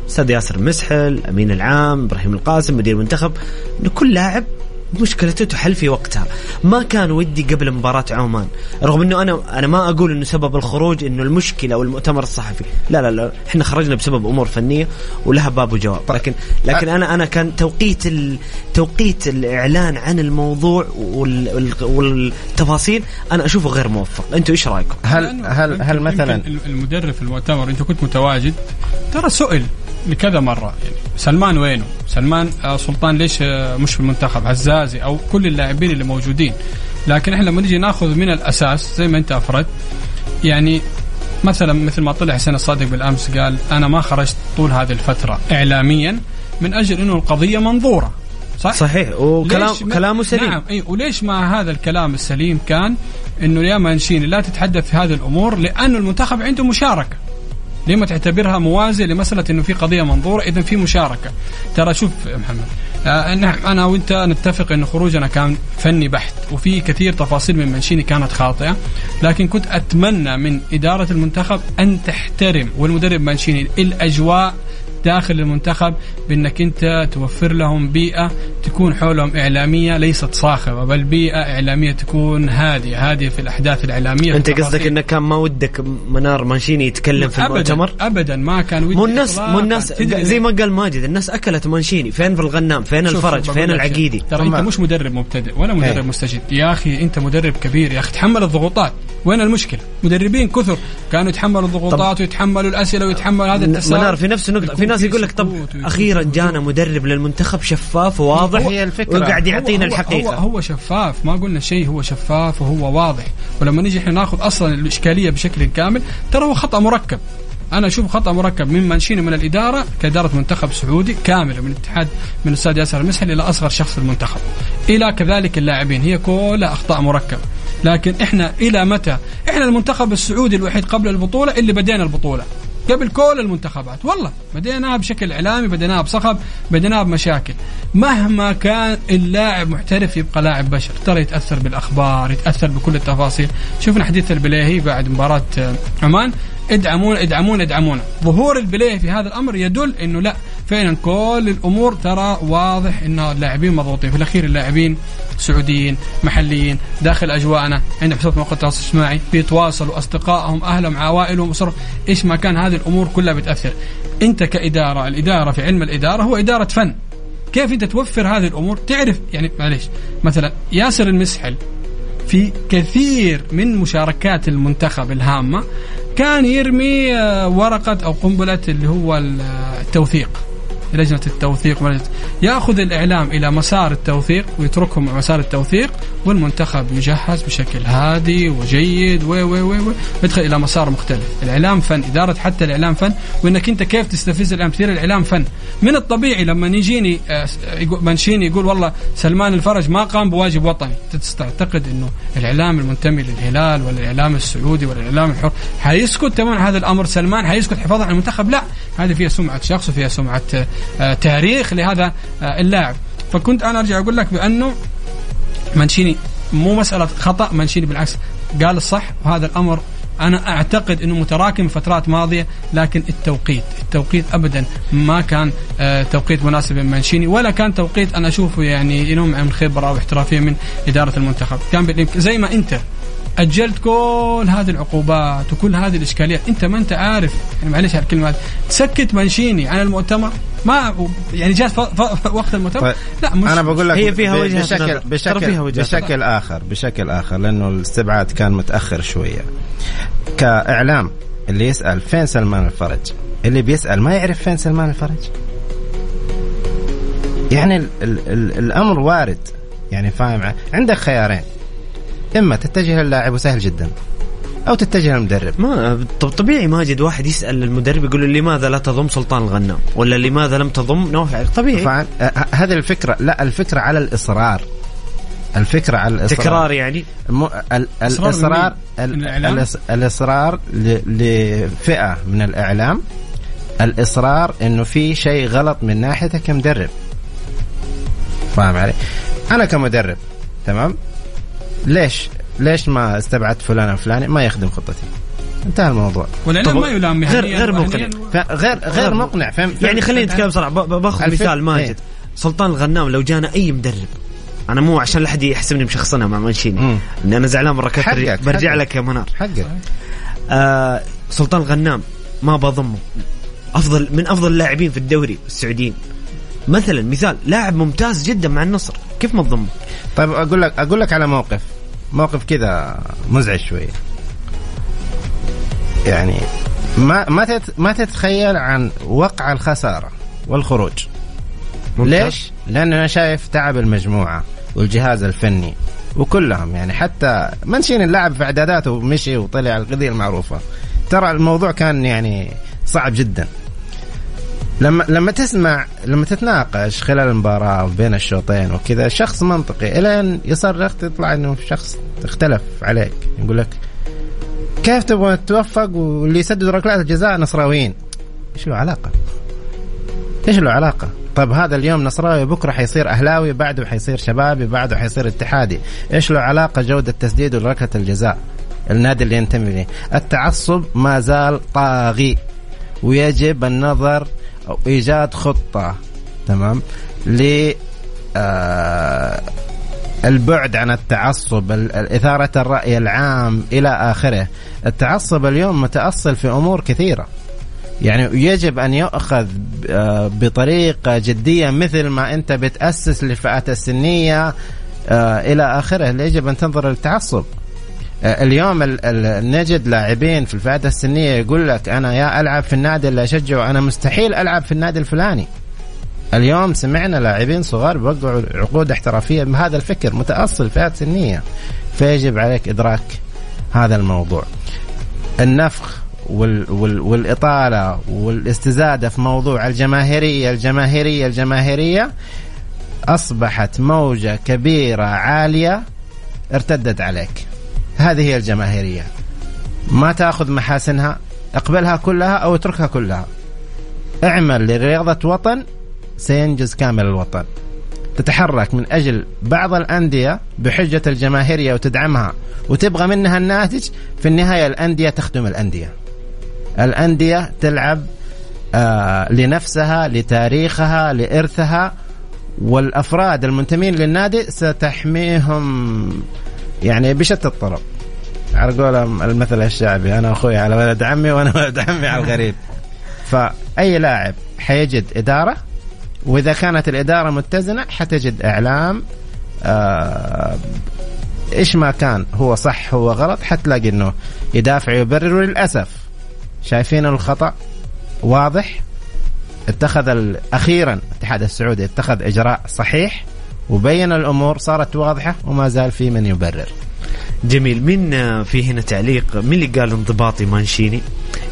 أستاذ ياسر مسحل أمين العام إبراهيم القاسم مدير المنتخب إنه كل لاعب مشكلته تحل في وقتها. ما كان ودي قبل مباراة عمان. رغم إنه أنا أنا ما أقول إنه سبب الخروج إنه المشكلة أو المؤتمر الصحفي. لا لا لا. إحنا خرجنا بسبب أمور فنية ولها باب وجواب. لكن لكن أنا أنا كان توقيت توقيت الإعلان عن الموضوع والتفاصيل أنا أشوفه غير موفق. أنتم إيش رأيكم؟ هل هل هل مثلا المدرب في المؤتمر أنت كنت متواجد ترى سئل. لكذا مرة. يعني سلمان وينه؟ سلمان آه سلطان ليش آه مش في المنتخب؟ عزازي أو كل اللاعبين اللي موجودين. لكن إحنا لما نجي ناخذ من الأساس زي ما أنت افرد يعني مثلا مثل ما طلع حسين الصادق بالأمس قال أنا ما خرجت طول هذه الفترة اعلاميا من أجل إنه القضية منظورة. صح؟ صحيح. وكلام كلامه سليم. نعم. أي وليش مع هذا الكلام السليم كان إنه يا مانشيني لا تتحدث في هذه الأمور لأنه المنتخب عنده مشاركة؟ لما تعتبرها موازية لمسألة أنه في قضية منظورة إذا في مشاركة. ترى شوف محمد آه نعم أنا وأنت نتفق أن خروجنا كان فني بحت وفي كثير تفاصيل من منشيني كانت خاطئة لكن كنت أتمنى من إدارة المنتخب أن تحترم والمدرب منشيني الأجواء داخل المنتخب بأنك أنت توفر لهم بيئة تكون حولهم إعلامية ليست صاخبة بل بيئة إعلامية تكون هادية هادية في الأحداث الإعلامية أنت قصدك إنك كان ما ودك منار مانشيني يتكلم في المؤتمر؟ ابدا ابدا ما كان ودي مو الناس مو الناس زي ما قال ماجد الناس أكلت مانشيني فين في الغنام فين الفرج فين العقيدي ترى أنت مش مدرب مبتدئ ولا مدرب إيه. مستجد يا أخي أنت مدرب كبير يا أخي تحمل الضغوطات. وين المشكلة؟ مدربين كثر كانوا يتحملوا الضغوطات ويتحملوا الأسئلة ويتحملوا هذا التساؤل. منار في نفس النقطه في ناس يقول لك طب أخيرا جانا مدرب للمنتخب شفاف وواضح هي الفكرة وقاعد يعطينا الحقيقة. هو, هو شفاف ما قلنا شيء هو شفاف وهو واضح. ولما نيجي إحنا ناخذ أصلا الإشكالية بشكل كامل ترى هو خطأ مركب. أنا أشوف خطأ مركب من مانشيني من الإدارة كإدارة منتخب سعودي كاملة من الاتحاد من الاستاذ ياسر المسحل إلى أصغر شخص في المنتخب. إلى كذلك اللاعبين. هي كلها أخطاء مركبه لكن إحنا إلى متى؟ إحنا المنتخب السعودي الوحيد قبل البطولة اللي بدينا البطولة. قبل كل المنتخبات. والله بديناها بشكل إعلامي بديناها بصخب بديناها بمشاكل. مهما كان اللاعب محترف يبقى لاعب بشر. ترى يتأثر بالأخبار يتأثر بكل التفاصيل. شفنا حديث البليهي بعد مباراة عمان. ادعمونا ادعمونا ادعمونا. ظهور البليه في هذا الأمر يدل إنه لا فعلا كل الأمور ترى واضح انه اللاعبين مضغوطين. في الأخير اللاعبين سعوديين محليين داخل أجواءنا. عندهم حساب مواقع التواصل الاجتماعي بيتواصلوا أصدقائهم أهلهم عوائلهم. أسرهم. إيش ما كان هذه الأمور كلها بتأثر. أنت كإدارة الإدارة في علم الإدارة هو إدارة فن. كيف أنت توفر هذه الأمور؟ تعرف يعني معليش. مثلا ياسر المسحل في كثير من مشاركات المنتخب الهامة كان يرمي آه، ورقة أو قنبلة اللي هو التوثيق. لجنة التوثيق ولجنة ياخذ الإعلام إلى مسار التوثيق ويتركهم مسار التوثيق والمنتخب يجهز بشكل هادي وجيد و و و يدخل إلى مسار مختلف، الإعلام فن، إدارة حتى الإعلام فن وإنك أنت كيف تستفز الاعلام تصير الإعلام فن، من الطبيعي لما يجيني آه، منشيني يقول والله سلمان الفرج ما قام بواجب وطني، تعتقد إنه الإعلام المنتمي للهلال ولا الاعلام السعودي ولا الاعلام الحر حيسكت تماما هذا الأمر؟ سلمان حيسكت حفاظا على المنتخب؟ لا، هذه فيها سمعة شخص وفيها سمعة آه، تاريخ لهذا آه، اللاعب. فكنت أنا أرجع أقول لك بأنه مانشيني مو مسألة خطأ مانشيني بالعكس قال الصح وهذا الأمر أنا أعتقد إنه متراكم فترات ماضية لكن التوقيت التوقيت ابدا ما كان آه توقيت مناسب من مانشيني ولا كان توقيت أنا أشوفه يعني ينم من خبرة واحترافيه من إدارة المنتخب. كان زي ما أنت أجلت كل هذه العقوبات وكل هذه الإشكاليات أنت ما أنت عارف يعني معلش هالكلمة تسكت منشيني عن المؤتمر؟ ما يعني جات وقت المؤتمر طيب لا مش أنا بقول لك هي فيها وجهة بشكل بشكل فيها وجهة بشكل آخر بشكل آخر لأنه الاستبعاد كان متأخر شوية. كإعلام اللي يسأل فين سلمان الفرج؟ اللي بيسأل ما يعرف فين سلمان الفرج. يعني ال ال ال الأمر وارد يعني فاهم؟ عندك خيارين. إما تتجه للاعب وسهل جدا. أو تتجه للمدرب ما طبيعي ماجد واحد يسأل المدرب يقول له لماذا لا تضم سلطان الغنام؟ ولا لماذا لم تضم نوف طبيعي. هذه الفكرة لا الفكرة على الإصرار. الفكرة على الإصرار. تكرار يعني؟ م... ال... الإصرار ال... الإصرار ل... لفئة من الإعلام. الإصرار إنه في شيء غلط من ناحيتك كمدرب. فاهم علي؟ أنا كمدرب تمام؟ ليش؟ ليش ما استبعدت فلان الفلاني ما يخدم خطتي. انتهى الموضوع. والإعلام ما يلام غير غير مقنع. غير غير مقنع. فهم يعني خليني نتكلم بصراحه بأخذ مثال ماجد. إيه؟ سلطان الغنام لو جانا أي مدرب أنا مو عشان لا حد يحسبني مشخصنها مع منشيني ان أنا زعلان مره كثر برجع حقك. لك يا منار. حقك. آه سلطان الغنام ما بضمه. افضل من أفضل اللاعبين في الدوري السعوديين. مثلا مثال لاعب ممتاز جدا مع النصر. كيف ما تضمه؟ طيب أقول لك أقول لك على موقف. موقف كذا مزعج شوية يعني ما ما ما تتخيل عن وقع الخسارة والخروج. ممتاز. ليش؟ لأن أنا شايف تعب المجموعة والجهاز الفني وكلهم. يعني حتى منشين اللاعب في إعداداته ومشي وطلع القضية المعروفة. ترى الموضوع كان يعني صعب جدا. لما لما تسمع لما تتناقش خلال المباراة بين الشوطين وكذا شخص منطقي الين يصرخ تطلع إنه شخص اختلف عليك. يقول لك كيف تبغى تتوفق واللي يسدد ركلات الجزاء نصراويين؟ إيش له علاقة؟ إيش له علاقة؟ طيب هذا اليوم نصراوي بكرة حيصير أهلاوي بعده حيصير شبابي بعده حيصير اتحادي. إيش له علاقة جودة التسديد وركله الجزاء؟ النادي اللي ينتمي له التعصب ما زال طاغي ويجب النظر أو إيجاد خطة تمام؟ ل آه البعد عن التعصب إثارة الرأي العام إلى آخره. التعصب اليوم متأصل في أمور كثيرة. يعني يجب أن يؤخذ آه، بطريقة جدية مثل ما أنت بتأسس للفئات السنية آه، إلى آخره. يجب أن تنظر للتعصب. آه، اليوم نجد لاعبين في الفئات السنية يقول لك أنا يا ألعب في النادي اللي أشجعه أنا مستحيل ألعب في النادي الفلاني. اليوم سمعنا لاعبين صغار بوقعوا عقود احترافية بهذا الفكر متأصل فئات سنية. فيجب عليك إدراك هذا الموضوع. النفخ وال وال والإطالة والاستزادة في موضوع الجماهيرية الجماهيرية الجماهيرية أصبحت موجة كبيرة عالية ارتدت عليك. هذه هي الجماهيرية. ما تأخذ محاسنها اقبلها كلها أو اتركها كلها. اعمل لرياضة وطن سينجز كامل الوطن. تتحرك من أجل بعض الأندية بحجة الجماهيرية وتدعمها وتبغى منها الناتج في النهاية الأندية تخدم الأندية. الأندية تلعب آه لنفسها لتاريخها لإرثها والأفراد المنتمين للنادي ستحميهم. يعني بشتى الطرق على قول المثل الشعبي أنا أخوي على ولد عمي وأنا ولد عمي على الغريب. فأي لاعب حيجد إدارة؟ وإذا كانت الإدارة متزنة حتجد إعلام آه إيش ما كان هو صح هو غلط حتلاقي إنه يدافع ويبرر. وللأسف شايفين الخطأ واضح؟ اتخذ أخيرا الاتحاد السعودي اتخذ إجراء صحيح. وبين الأمور صارت واضحة وما زال في من يبرر. جميل. مين في هنا تعليق مين اللي قال انضباطي مانشيني؟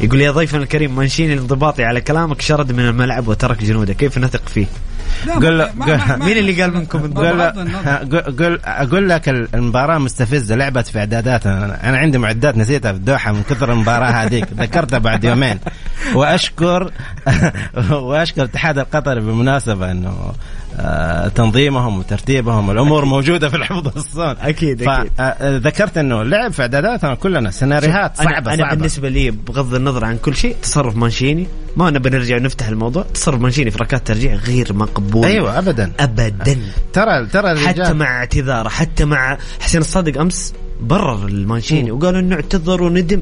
يقول يا ضيفنا الكريم مانشيني الانضباطي على كلامك شرد من الملعب وترك جنوده. كيف نثق فيه؟ قل له مين اللي قال منكم قل قل أقول لك المباراة مستفزة لعبت في إعدادات. أنا, أنا عندي معدات نسيتها في الدوحة من كثر المباراة هذيك. ذكرتها بعد يومين. واشكر وأشكر الاتحاد القطري بالمناسبه إنه تنظيمهم وترتيبهم الأمور موجودة في الحفظ والصون. أكيد أكيد. آه، ذكرت إنه لعب في إعداداتنا كلنا سيناريوهات صعبه أنا, أنا صعبة. بالنسبة لي بغض النظر عن كل شيء تصرف مانشيني. ما نبي نرجع نفتح الموضوع تصرف مانشيني في ركلات ترجيع غير مقبول. أيوه ابدا. ابدا. ترى ترى حتى مع اعتذاره حتى مع حسين الصادق أمس برر المانشيني وقال انه اعتذر وندم.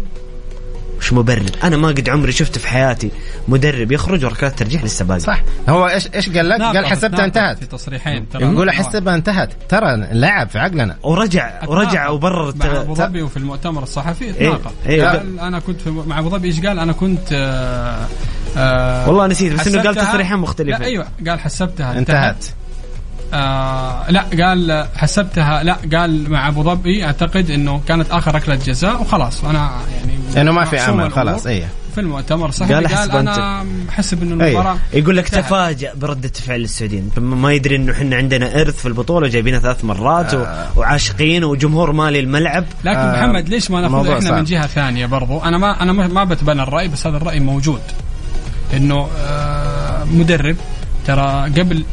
مش مبرر. أنا ما قد عمري شفت في حياتي مدرب يخرج وركلات ترجيح لسه باقي صح. هو إيش إيش قال لك؟ قال حسبتها انتهت. في تصريحين ترى. يقول حسبها انتهت. ترى لعب في عقلنا. ورجع ورجع وبرر مع أبو ظبي وفي المؤتمر الصحفي تناقض إيه؟ قال أنا كنت في مع أبو ظبي إيش قال؟ أنا كنت آه آه والله نسيت بس إنه قال تصريحين مختلفين أيوه قال حسبتها انتهت, انتهت. آه لا قال حسبتها لا قال مع أبو ظبي أعتقد إنه كانت آخر ركله جزاء وخلاص. وأنا يعني انه ما في امل خلاص إيه. في المؤتمر. صحيح قال, قال أنا حسب إنه المباراة أيه. يقول لك تفاجأ برده فعل السعوديين. ما يدري إنه إحنا عندنا إرث في البطولة جايبينها ثلاث مرات آه. وعاشقين وجمهور مالي الملعب. لكن آه. محمد ليش ما ناخذ إحنا صعب. من جهة ثانية برضو؟ أنا ما أنا ما بتبنى الرأي بس هذا الرأي موجود. إنه آه مدرب ترى قبل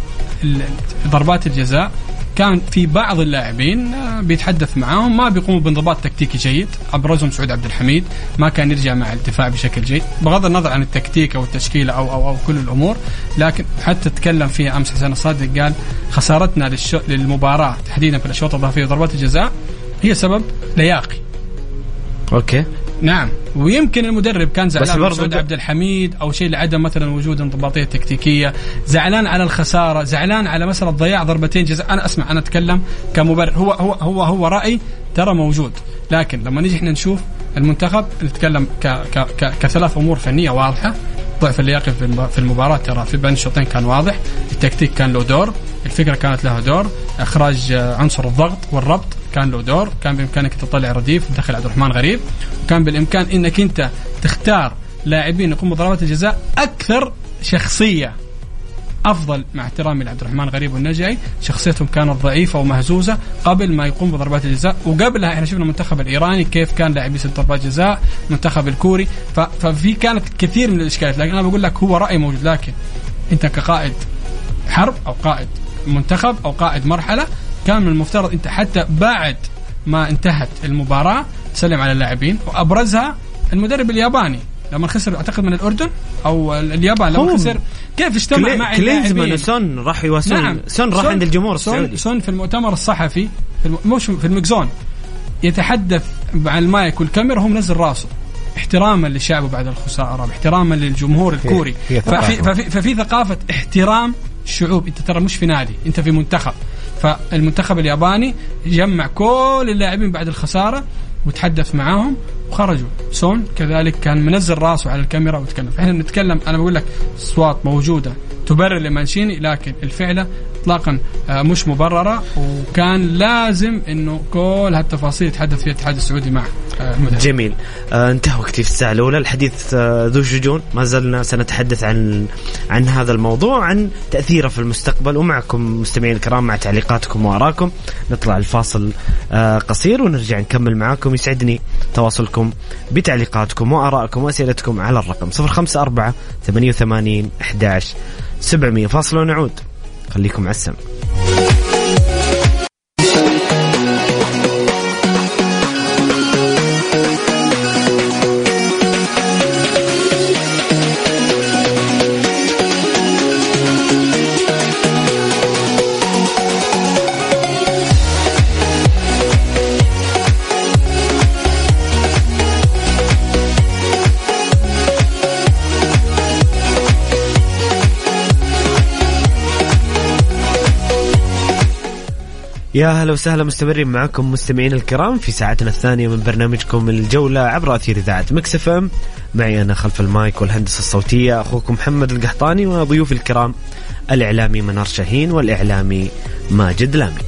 ضربات الجزاء. كان في بعض اللاعبين آه، بيتحدث معاهم ما بيقوموا بانضباط تكتيكي جيد. ابرزهم سعود عبد الحميد ما كان يرجع مع الدفاع بشكل جيد. بغض النظر عن التكتيك أو التشكيله أو أو أو كل الأمور لكن حتى تكلم فيها أمس حسين الصادق قال خسارتنا للمباراة تحديدا في الأشواط الإضافية وضربات الجزاء هي سبب لياقي. أوكي. نعم. ويمكن المدرب كان زعلان من سعود عبد الحميد أو شيء لعدم مثلا وجود انضباطية تكتيكية زعلان على الخسارة زعلان على مساله ضياع ضربتين جزاء. أنا أسمع أنا أتكلم كمبرر. هو هو هو هو رأي ترى موجود. لكن لما نيجي إحنا نشوف المنتخب نتكلم ك ك ك كثلاث أمور فنية واضحة. ضعف اللياقي في المباراة ترى في بين الشوطين كان واضح. التكتيك كان له دور الفكرة كانت لها دور. إخراج عنصر الضغط والربط. كان له دور كان بإمكانك تطلع رديف تدخل عبد الرحمن غريب. كان بالإمكان إنك أنت تختار لاعبين يقوموا بضربات الجزاء أكثر شخصية. أفضل مع احترامي لعبد الرحمن غريب والنجعي. شخصيتهم كانت ضعيفة ومهزوزة قبل ما يقوم بضربات الجزاء. وقبلها إحنا شفنا المنتخب الإيراني كيف كان لاعب يسد ضربات جزاء المنتخب الكوري. ففي كانت كثير من الإشكالات لكن أنا بقول لك هو رأي موجود. لكن أنت كقائد حرب أو قائد منتخب أو قائد مرحلة كان من المفترض أنت حتى بعد ما انتهت المباراة تسلم على اللاعبين وأبرزها المدرب الياباني. لما خسر أعتقد من الأردن أو اليابان. لما خسر كيف اجتمع كلي مع كلينزمان وسون راح يواسون نعم. سون راح عند الجمهور السعودي. سون في المؤتمر الصحفي في الم... مش في ال mixed zone يتحدث مع المايك والكاميرا هو منزل راسه. احتراما لشعبه بعد الخسارة احتراما للجمهور الكوري. ففي, ففي, ففي ثقافة احترام الشعوب أنت ترى مش في نادي أنت في منتخب. فالمنتخب الياباني جمع كل اللاعبين بعد الخسارة وتحدث معاهم وخرجوا. سون كذلك كان منزل راسه على الكاميرا وتكلم إحنا بنتكلم أنا بقول لك أصوات موجودة تبرر لمانشيني لكن الفعلة اطلاقا آه، مش مبررة وكان لازم إنه كل هالتفاصيل يتحدث فيها الاتحاد السعودي مع آه، المدرب جميل. آه انتهى وقتي في الساعة الأولى. الحديث آه ذو شجون ما زلنا سنتحدث عن عن هذا الموضوع عن تأثيره في المستقبل ومعكم مستمعين الكرام مع تعليقاتكم وآرائكم. نطلع الفاصل آه قصير ونرجع نكمل معاكم. يسعدني تواصلكم بتعليقاتكم وآرائكم وأسئلتكم على الرقم 054 88 11 700 فاصل ونعود. خليكم على السمع. يا هلا وسهلا مستمرين معكم مستمعين الكرام في ساعتنا الثانية من برنامجكم الجولة عبر أثير إذاعة Mix FM. معي أنا خلف المايك والهندسة الصوتية أخوكم محمد القحطاني وضيوف الكرام الإعلامي منار شاهين والإعلامي ماجد لامي.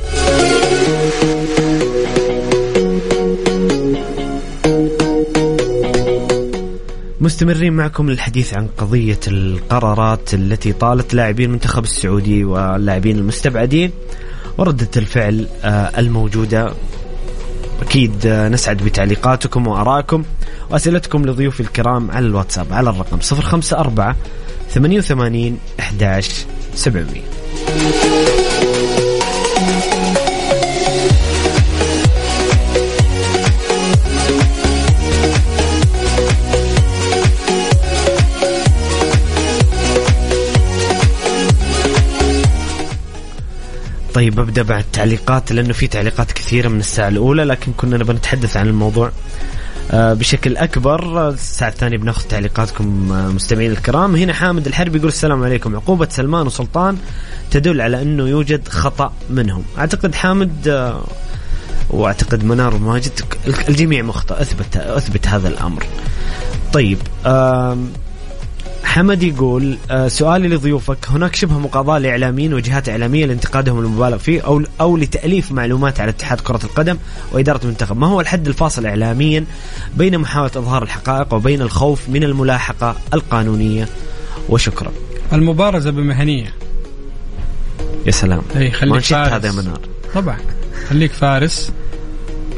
مستمرين معكم للحديث عن قضية القرارات التي طالت لاعبين المنتخب السعودي واللاعبين المستبعدين. وردة الفعل آه، الموجودة. أكيد آه، نسعد بتعليقاتكم وآرائكم وأسئلتكم لضيوف الكرام على الواتساب على الرقم 054 88 11 700 طيب أبدأ بعد تعليقات لأنه في تعليقات كثيرة من الساعة الأولى لكن كنا نبغى نتحدث عن الموضوع آه، بشكل أكبر. الساعة الثانية بناخذ تعليقاتكم آه، مستمعين الكرام. هنا حامد الحرب يقول السلام عليكم. عقوبة سلمان وسلطان تدل على أنه يوجد خطأ منهم. أعتقد حامد آه، وأعتقد منار وماجد الجميع مخطئ أثبت أثبت هذا الأمر. طيب حمد يقول آه، سؤالي لضيوفك. هناك شبه مقاضاة لإعلاميين وجهات إعلامية لانتقادهم المبالغ فيه أو أو لتأليف معلومات على اتحاد كرة القدم وإدارة المنتخب. ما هو الحد الفاصل إعلاميا بين محاولة إظهار الحقائق وبين الخوف من الملاحقة القانونية؟ وشكرا. المبارزة بمهنية. يا سلام. إي خليك فارس. هذا منار. طبعا. خليك فارس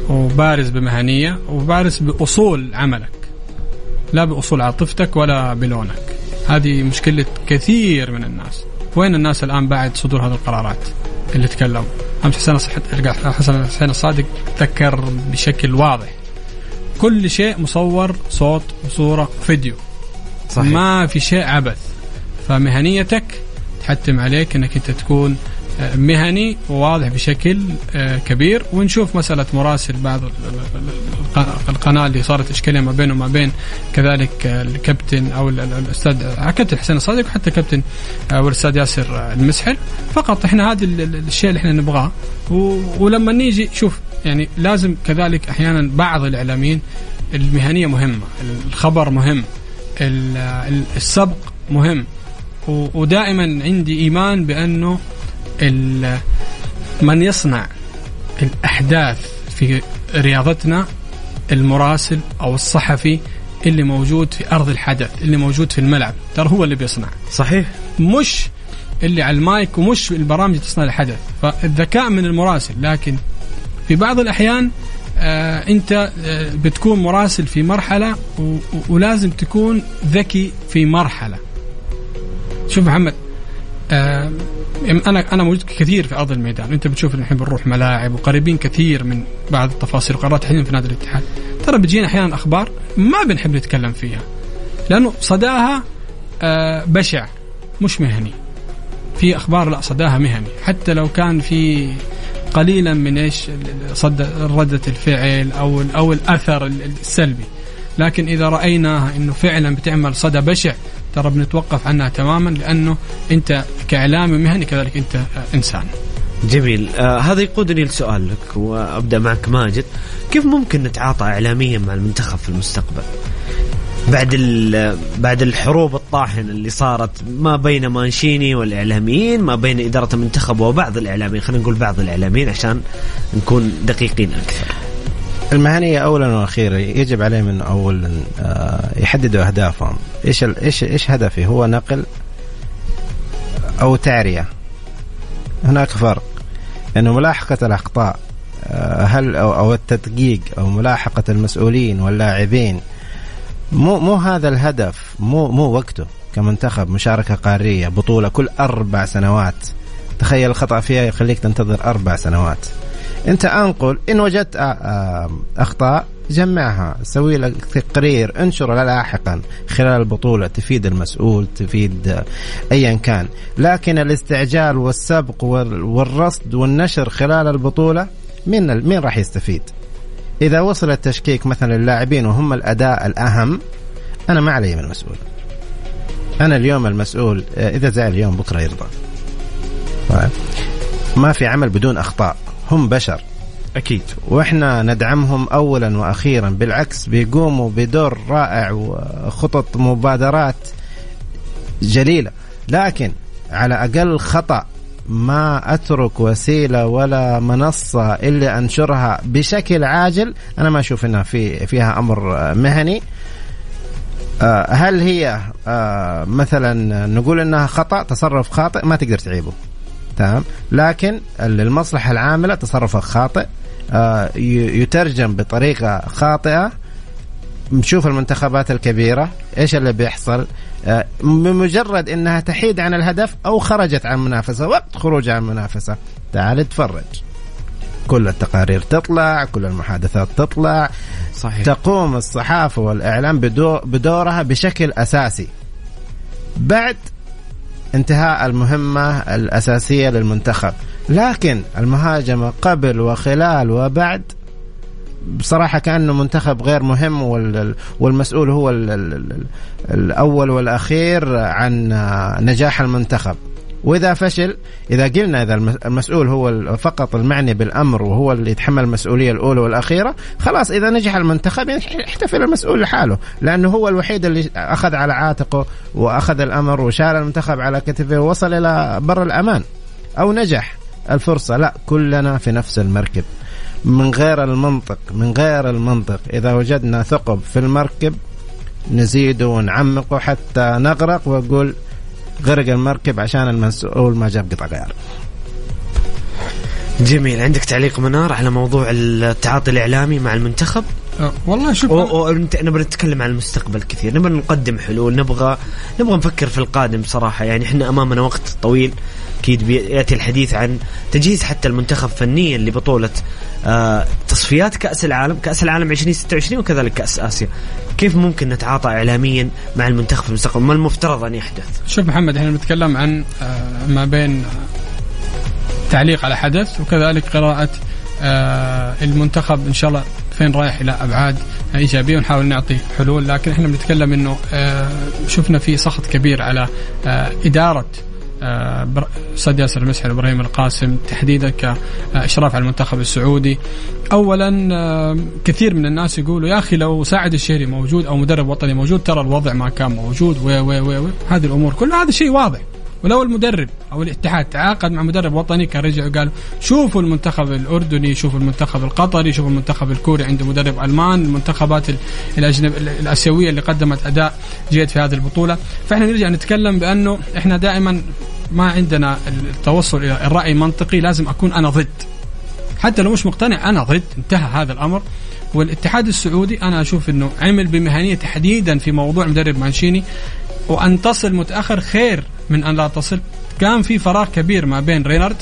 وبارز بمهنية وبارز بأصول عملك. لا بأصول عاطفتك ولا بلونك. هذه مشكلة كثير من الناس. وين الناس الآن بعد صدور هذه القرارات اللي تكلموا أمس حسين حسن حسين الصادق ذكر بشكل واضح. كل شيء مصور صوت وصورة وفيديو صحيح. ما في شيء عبث. فمهنيتك تحتم عليك إنك أنت تكون مهني وواضح بشكل آه، كبير. ونشوف مسألة مراسل بعض ال- ال- ال- القناة اللي صارت إشكالية ما بينه وما بين كذلك الكابتن أو ال- ال- الأستاذ كابتن حسين الصادق وحتى كابتن آه، والأستاذ ياسر المسحل. فقط إحنا هذا ال- ال- الشيء اللي إحنا نبغاه. ولما نيجي شوف يعني لازم كذلك أحيانا بعض الإعلاميين المهنية مهمة الخبر مهم ال- ال- السبق مهم. ودائما عندي إيمان بأنه ال- من يصنع الأحداث في رياضتنا المراسل أو الصحفي اللي موجود في أرض الحدث اللي موجود في الملعب ترى هو اللي بيصنع. صحيح. مش اللي على المايك ومش البرامج تصنع الحدث فالذكاء من المراسل لكن في بعض الأحيان آه أنت آه بتكون مراسل في مرحلة و- و- ولازم تكون ذكي في مرحلة. شوف محمد آه أنا أنا موجود كثير في أرض الميدان. أنت بتشوف الحين بنروح ملاعب وقريبين كثير من بعض التفاصيل. وقرارات تحديدا في نادي الاتحاد. ترى بتجينا أحيانا أخبار ما بنحب نتكلم فيها لأنه صداها آه بشع مش مهني. في أخبار لا صداها مهني. حتى لو كان في قليلا من إيش صد ردة الفعل أو أو الأثر السلبي. لكن إذا رأيناها إنه فعلا بتعمل صدى بشع ترى بنتوقف عنها تماما لأنه أنت كإعلامي مهني كذلك أنت آه، إنسان. جميل. آه هذا يقودني لسؤال لك وأبدأ معك ماجد. كيف ممكن نتعاطى اعلاميا مع المنتخب في المستقبل؟ بعد ال- بعد الحروب الطاحنة اللي صارت ما بين مانشيني والإعلاميين ما بين إدارة المنتخب وبعض الإعلاميين خلينا نقول بعض الإعلاميين عشان نكون دقيقين أكثر. المهنية اولا وأخيرا يجب عليهم انه اولا آه، يحددوا اهدافهم إيش إيش إيش هدفي هو نقل أو تعرية. هناك فرق. انه ملاحقة الأخطاء آه، هل أو التدقيق أو ملاحقة المسؤولين واللاعبين مو مو هذا الهدف. مو مو وقته كمنتخب مشاركة قارية بطولة كل أربع سنوات. تخيل الخطا فيها يخليك تنتظر أربع سنوات. أنت انقل إن وجدت آه، آه، أخطاء جمعها سوي لك تقرير انشره لاحقا خلال البطوله تفيد المسؤول تفيد آه، ايا كان. لكن الاستعجال والسبق وال- والرصد والنشر خلال البطولة مين مين راح يستفيد. إذا وصل التشكيك مثلا للاعبين وهم الأداء الأهم أنا ما علي من المسؤول. أنا اليوم المسؤول إذا زعل اليوم بكرة يرضى. طيب. ما في عمل بدون أخطاء. هم بشر. أكيد. وإحنا ندعمهم اولا وأخيرا بالعكس بيقوموا بدور رائع وخطط مبادرات جليلة. لكن على أقل خطأ ما أترك وسيلة ولا منصة إلا أنشرها بشكل عاجل. أنا ما أشوف إنها في فيها أمر مهني. آه، هل هي آه، مثلا نقول إنها خطأ تصرف خاطئ ما تقدر تعيبه. تمام. لكن المصلحه العاملة تصرفك خاطئ آه، يترجم بطريقة خاطئة. نشوف المنتخبات الكبيرة إيش اللي بيحصل آه، بمجرد إنها تحيد عن الهدف أو خرجت عن المنافسه وقت خروجها عن المنافسه تعال اتفرج. كل التقارير تطلع كل المحادثات تطلع. صحيح. تقوم الصحافة والإعلام بدو بدورها بشكل أساسي. بعد انتهاء المهمة الأساسية للمنتخب. لكن المهاجمة قبل وخلال وبعد بصراحة كأنه منتخب غير مهم وال- والمسؤول هو ال- ال- ال- الأول والأخير عن نجاح المنتخب. وإذا فشل إذا قلنا إذا الم- المسؤول هو فقط المعني بالأمر وهو اللي يتحمل المسؤولية الأولى والأخيرة خلاص إذا نجح المنتخب يحتفل المسؤول لحاله لأنه هو الوحيد اللي أخذ على عاتقه وأخذ الأمر وشال المنتخب على كتفه ووصل إلى بر الأمان. أو نجح الفرصة لا كلنا في نفس المركب. من غير المنطق من غير المنطق إذا وجدنا ثقب في المركب نزيده ونعمقه حتى نغرق وأقول غرق المركب عشان المسؤول ما جاب قطع غيار. جميل. عندك تعليق منار على موضوع التعاطي الإعلامي مع المنتخب؟ أه، والله شوف أو أو نت- نبغى نتكلم عن المستقبل كثير. نبغى نقدم حلول نبغى نبغى نفكر في القادم صراحة. يعني إحنا أمامنا وقت طويل. أكيد بيأتي الحديث عن تجهيز حتى المنتخب فنيا لبطولة آه تصفيات كأس العالم كأس العالم 2026 وكذلك كأس آسيا. كيف ممكن نتعاطى إعلاميا مع المنتخب في المستقبل؟ ما المفترض أن يحدث؟ شوف محمد إحنا بنتكلم عن آه، ما بين تعليق على حدث وكذلك قراءة آه، المنتخب إن شاء الله فين رايح إلى أبعاد إيجابية ونحاول نعطي حلول. لكن إحنا بنتكلم إنه آه، شفنا في سخط كبير على آه، إدارة آه، أستاذ ياسر المسحي وابراهيم القاسم تحديدا كاشراف على المنتخب السعودي. اولا آه، كثير من الناس يقولوا يا أخي لو ساعد الشهري موجود أو مدرب وطني موجود ترى الوضع ما كان موجود. و و و هذه الأمور. كل هذا شيء واضح. ولو المدرب أو الاتحاد تعاقد مع مدرب وطني كان رجع وقال شوفوا المنتخب الأردني شوفوا المنتخب القطري شوفوا المنتخب الكوري عنده مدرب ألمان المنتخبات ال- الاجنب ال- الأسيوية اللي قدمت أداء جيد في هذه البطولة. فإحنا نرجع نتكلم بأنه إحنا دائما ما عندنا التوصل إلى الرأي منطقي لازم أكون أنا ضد. حتى لو مش مقتنع أنا ضد. انتهى هذا الأمر. والاتحاد السعودي أنا أشوف إنه عمل بمهنية تحديدا في موضوع مدرب مانشيني. وأن تصل متأخر خير من أن لا تصل. كان في فراغ كبير ما بين رينارد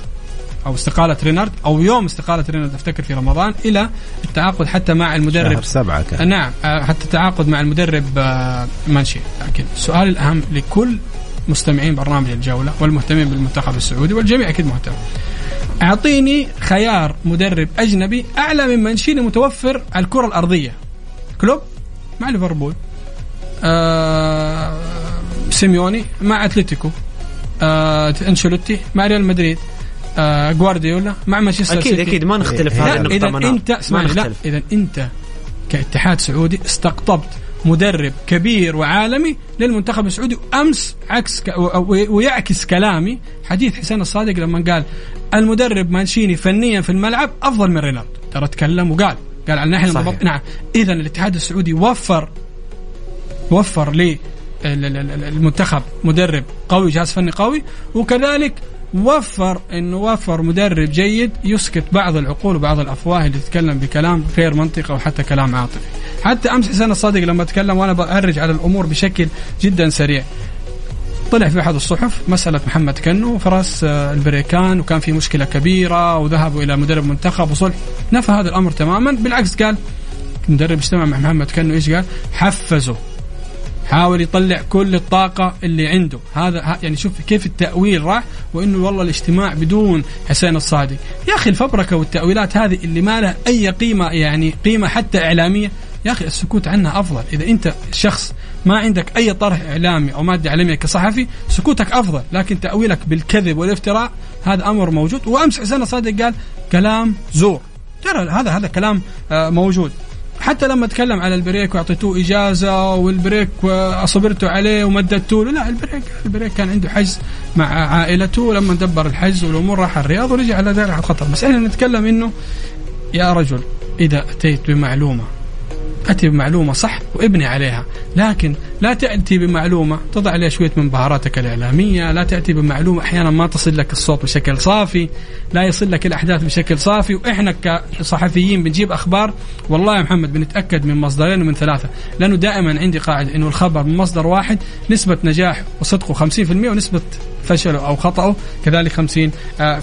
أو استقالة رينارد أو يوم استقالة رينارد أفتكر في رمضان إلى التعاقد حتى مع المدرب. شهر سبعة كان. نعم آه، حتى التعاقد مع المدرب آه، مانشيني لكن السؤال الأهم لكل مستمعين برنامج الجولة والمهتمين بالمنتخب السعودي والجميع أكيد مهتم. أعطيني خيار مدرب أجنبي أعلى من مانشيني متوفر على الكرة الأرضية. كلوب مع ليفربول. آه سيميوني مع أتلتيكو. آه أنشيلوتي مع ريال مدريد. آه جوارديولا مع مانشستر سيتي. أكيد ما نختلف هذه لا النقطة إذا منار إنت اسمعني لا إذا أنت كاتحاد سعودي استقطبت مدرب كبير وعالمي للمنتخب السعودي. وأمس عكس ك... ويعكس كلامي حديث حسين الصادق لما قال المدرب مانشيني فنيا في الملعب أفضل من رينالدو ترى تكلم وقال. قال على الناحيه المضبط نعم. اذا الاتحاد السعودي وفر وفر لي المنتخب مدرب قوي جهاز فني قوي. وكذلك وفر إنه وفر مدرب جيد يسكت بعض العقول وبعض الأفواه اللي تتكلم بكلام غير منطقي أو حتى كلام عاطفي. حتى أمس حسين الصادق لما تكلم وأنا بأرج على الأمور بشكل جدا سريع. طلع في أحد الصحف مسألة محمد كنو فرس آه، البريكان وكان في مشكلة كبيرة وذهبوا إلى مدرب منتخب وصلح نفى هذا الأمر تماما بالعكس قال مدرب اجتمع مع محمد كنو إيش قال؟ حفزه حاول يطلع كل الطاقة اللي عنده. هذا يعني شوف كيف التأويل راح وإنه والله الاجتماع بدون حسين الصادق. يا أخي الفبركة والتأويلات هذه اللي ما لها أي قيمة يعني قيمة حتى إعلامية يا أخي السكوت عنها أفضل. إذا أنت شخص ما عندك أي طرح إعلامي أو مادة إعلامية كصحفي سكوتك أفضل. لكن تأويلك بالكذب والافتراء هذا أمر موجود. وأمس حسين الصادق قال كلام زور. ترى هذا هذا كلام آه، موجود. حتى لما تكلم على البريك وأعطيتوه إجازة والبريك صبرتوا عليه ومددتوا له لا البريك البريك كان عنده حجز مع عائلته لما دبر الحجز والأمور راح الرياض ورجع على دائرة خطر بس إحنا نتكلم إنه يا رجل إذا أتيت بمعلومة أتي بمعلومة صح وابني عليها لكن لا تأتي بمعلومة تضع عليها شوية من بهاراتك الإعلامية لا تأتي بمعلومة أحيانا ما تصل لك الصوت بشكل صافي لا يصل لك الأحداث بشكل صافي وإحنا كصحفيين بنجيب أخبار والله يا محمد بنتأكد من مصدرين ومن ثلاثة لأنه دائما عندي قاعدة أنه الخبر من مصدر واحد نسبة نجاح وصدقه 50% ونسبة فشله أو خطاه كذلك 50% آه،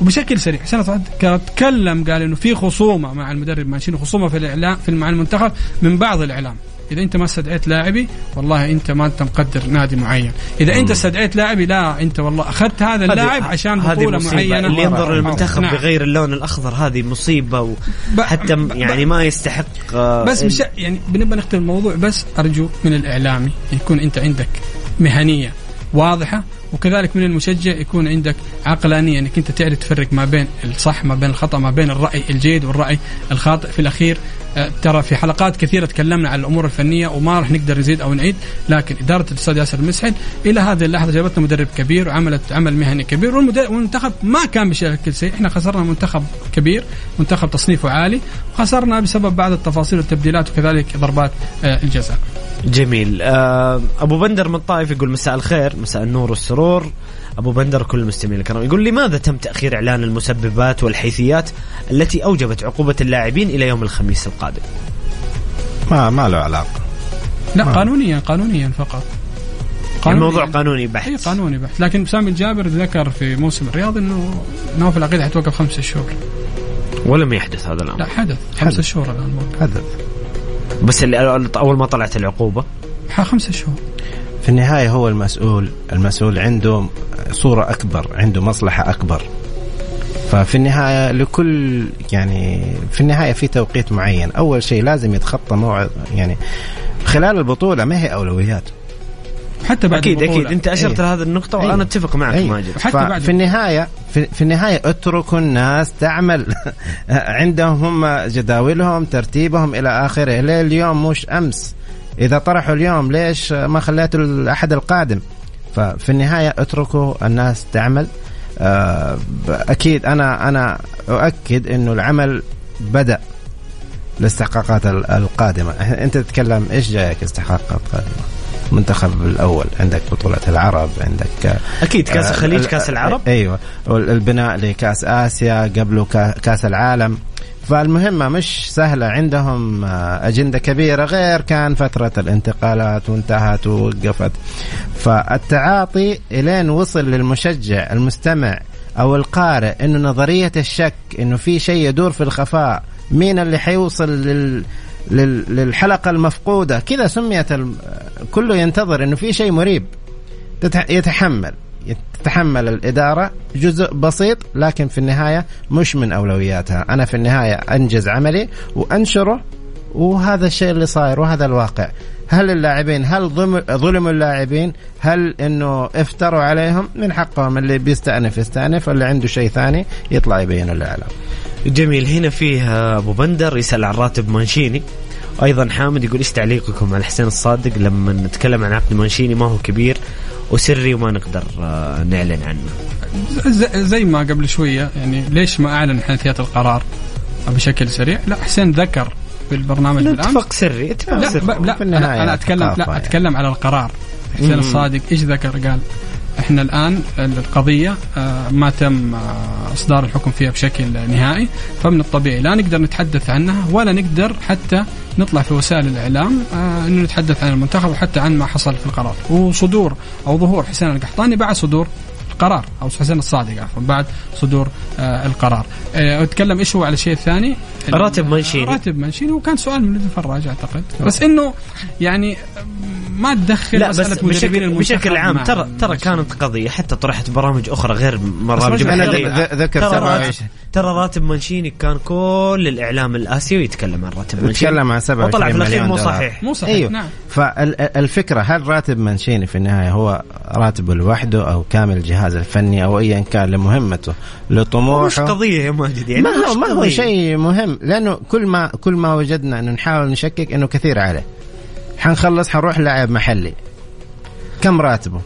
وبشكل سريع حسين تكلم قال إنه في خصومة مع المدرب مانشيني خصومة في الإعلام في مع المنتخب من بعض الإعلام. إذا أنت ما استدعيت لاعبي والله أنت ما أنت مقدر نادي معين. إذا أنت استدعيت لاعبي لا أنت والله أخذت هذا اللاعب عشان بطولة معينة. اللي ينظر للمنتخب نعم. بغير اللون الأخضر هذه مصيبة وحتى يعني ما يستحق آه، بس مش يعني بنبغى نختم الموضوع بس أرجو من الإعلامي يكون أنت عندك مهنية واضحة وكذلك من المشجع يكون عندك عقلانية انك انت تعرف تفرق ما بين الصح ما بين الخطأ ما بين الرأي الجيد والرأي الخاطئ. في الأخير آه، ترى في حلقات كثيرة تكلمنا عن الأمور الفنية وما راح نقدر نزيد أو نعيد لكن إدارة الأستاذ ياسر المسعد إلى هذه اللحظة جابتنا مدرب كبير وعملت عمل مهني كبير والمنتخب ما كان بشكل سيء. إحنا خسرنا منتخب كبير منتخب تصنيفه عالي وخسرنا بسبب بعض التفاصيل والتبديلات وكذلك ضربات آه، الجزاء. جميل. آه، أبو بندر من الطائف يقول مساء الخير مساء النور والسرور. أبو بندر كل المستمعين الكرام يقول لماذا تم تأخير إعلان المسببات والحيثيات التي أوجبت عقوبة اللاعبين إلى يوم الخميس القادم؟ ما ما له علاقة. لا ما. قانونيا قانونيا فقط. قانونيا. الموضوع قانوني بحت. اي قانوني بحت. لكن سامي الجابر ذكر في موسم الرياض إنه نوف العقيدة حتوقف خمسة شهور. ولم يحدث هذا الأمر. لا حدث. خمسة شهور الآن. حدث. بس اللي أول ما طلعت العقوبة. خمسة شهور. في النهاية هو المسؤول المسؤول عنده صورة أكبر عنده مصلحة أكبر. ففي النهاية لكل يعني في النهاية في توقيت معين. أول شيء لازم يتخطى موعد يعني خلال البطولة ما هي أولويات. حتى بعد أكيد البطولة. أكيد أنت أشرت أيه. لهذه النقطة وأنا أيه. أتفق معك أيه. ماجد حتى بعد في النهاية في, في النهاية اتركوا الناس تعمل عندهم هم جداولهم ترتيبهم إلى آخره ليه اليوم مش أمس إذا طرحوا اليوم ليش ما خليتوا الأحد القادم ففي النهاية اتركوا الناس تعمل آه، أكيد أنا أنا أؤكد إنه العمل بدأ الاستحقاقات القادمة أنت تتكلم إيش جايك استحقاقات قادمة المنتخب الأول. عندك بطولة العرب عندك أكيد كأس الخليج كأس العرب؟ أيوه. البناء لكأس آسيا قبله كأس العالم. فالمهمة مش سهلة. عندهم آه، أجندة كبيرة غير كان فترة الانتقالات وانتهت ووقفت. فالتعاطي إلين وصل للمشجع المستمع أو القارئ أنه نظرية الشك أنه في شيء يدور في الخفاء. مين اللي حيوصل لل للحلقة المفقودة. كذا سميت كله ينتظر أنه في شيء مريب. يتحمل. تتحمل الإدارة. جزء بسيط لكن في النهاية مش من أولوياتها. أنا في النهاية أنجز عملي وأنشره وهذا الشيء اللي صاير وهذا الواقع. هل اللاعبين هل ظلموا اللاعبين؟ هل إنه افتروا عليهم؟ من حقهم. اللي بيستأنف يستأنف. واللي عنده شيء ثاني يطلع يبين الإعلام. جميل. هنا فيه أبو بندر يسأل عن راتب مانشيني. أيضا حامد يقول إيش تعليقكم على حسين الصادق لما نتكلم عن عقد مانشيني؟ ما هو كبير وسري وما نقدر آه، نعلن عنه. ز- زي ما قبل شوية يعني ليش ما أعلن حيثيات القرار بشكل سريع؟ لا حسين ذكر في البرنامج بالأمس. اتفاق سري اتفاق لا سري. لا في النهاية أنا, أنا أتكلم لا يعني. أتكلم على القرار. حسين الصادق إيش ذكر؟ قال إحنا الآن القضية آه، ما تم آه، إصدار الحكم فيها بشكل نهائي فمن الطبيعي لا نقدر نتحدث عنها ولا نقدر حتى نطلع في وسائل الإعلام آه، إنه نتحدث عن المنتخب وحتى عن ما حصل في القرار. وصدور أو ظهور حسين القحطاني بعد صدور القرار أو حسين الصادق عفوا بعد صدور آه القرار. آه أتكلم إيش هو على الشيء الثاني؟ راتب منشيني. راتب منشيني وكان سؤال من ابن فراج اعتقد بس إنه يعني ما تدخل لا بس بشكل, بشكل عام ترى ترى. كانت قضية حتى طرحت برامج أخرى غير برامج أنا ذكر ترى 27 راتب, منشيني كان كل الإعلام الآسيوي يتكلم عن راتب منشيني يتكلم عن 27 وطلع في الأخير مو. صحيح. مو صحيح أيوه. نعم. فالفكرة هل راتب منشيني في النهاية هو راتبه لوحده أو كامل الجهاز الفني أو ايا كان لمهمته مش لطموحه قضية يا ماجد يعني ما هو مش ما هو. شيء مهم لأنه كل ما كل ما وجدنا انه نحاول نشكك أنه كثير عليه. حنخلص حنروح لاعب محلي. كم راتبه؟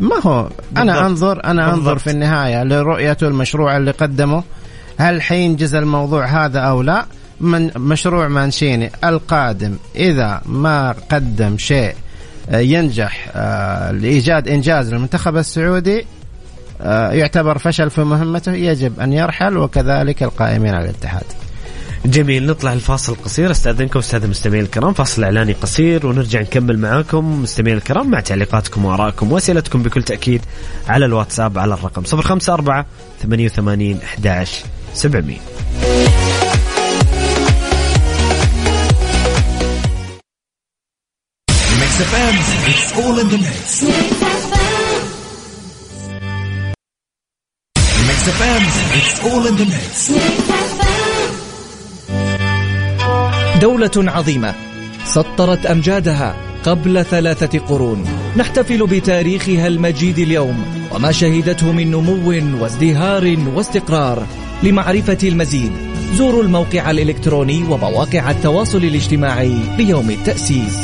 ما هو بالضبط. أنا انظر أنا أنظر بالضبط. في النهاية لرؤيته المشروع اللي قدمه. هل حينجز الموضوع هذا أو لا من مشروع مانشيني القادم إذا ما قدم شيء آه، ينجح آه، لإيجاد إنجاز للمنتخب السعودي آه، يعتبر فشل في مهمته يجب أن يرحل وكذلك القائمين على الاتحاد. جميل نطلع الفاصل القصير أستأذنكم أستاذ المستمعين الكرام فاصل إعلاني قصير ونرجع نكمل معاكم. مستمعين الكرام مع تعليقاتكم وآرائكم وأسئلتكم بكل تأكيد على الواتساب على الرقم 054 88 11 700 Mix FM, it's all in the mix. Mix FM, it's all in the mix. دولة عظيمة سطرت أمجادها قبل ثلاثة قرون نحتفل بتاريخها المجيد اليوم وما شهدته من نمو وازدهار واستقرار لمعرفة المزيد. زوروا الموقع الإلكتروني ومواقع التواصل الاجتماعي ليوم التأسيس.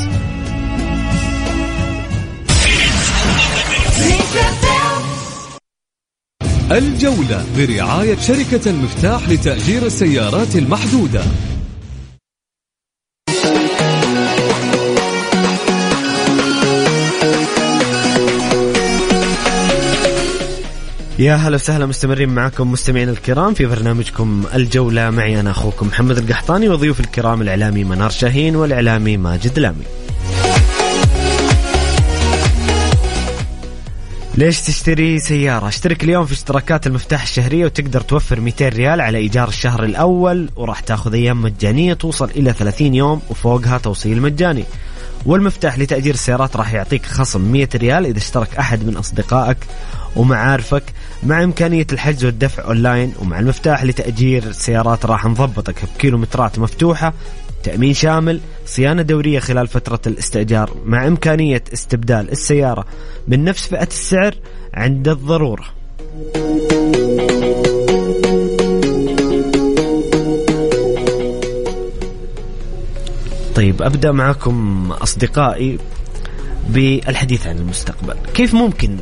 الجولة برعاية شركة المفتاح لتأجير السيارات المحدودة. يا هلا وسهلا مستمرين معكم مستمعين الكرام في برنامجكم الجولة معي أنا أخوكم محمد القحطاني وضيوف الكرام الإعلامي منار شاهين والإعلامي ماجد لامي ليش تشتري سيارة؟ اشترك اليوم في اشتراكات المفتاح الشهرية وتقدر توفر 200 ريال على إيجار الشهر الأول وراح تاخذ أيام مجانية توصل إلى 30 يوم وفوقها توصيل مجاني. والمفتاح لتأجير السيارات راح يعطيك خصم 100 ريال إذا اشترك أحد من أصدقائك ومعارفك مع إمكانية الحجز والدفع أونلاين. ومع المفتاح لتأجير السيارات راح نضبطك بكيلومترات مفتوحة تأمين شامل صيانة دورية خلال فترة الاستئجار مع إمكانية استبدال السيارة من نفس فئة السعر عند الضرورة. طيب أبدأ معكم أصدقائي بالحديث عن المستقبل. كيف ممكن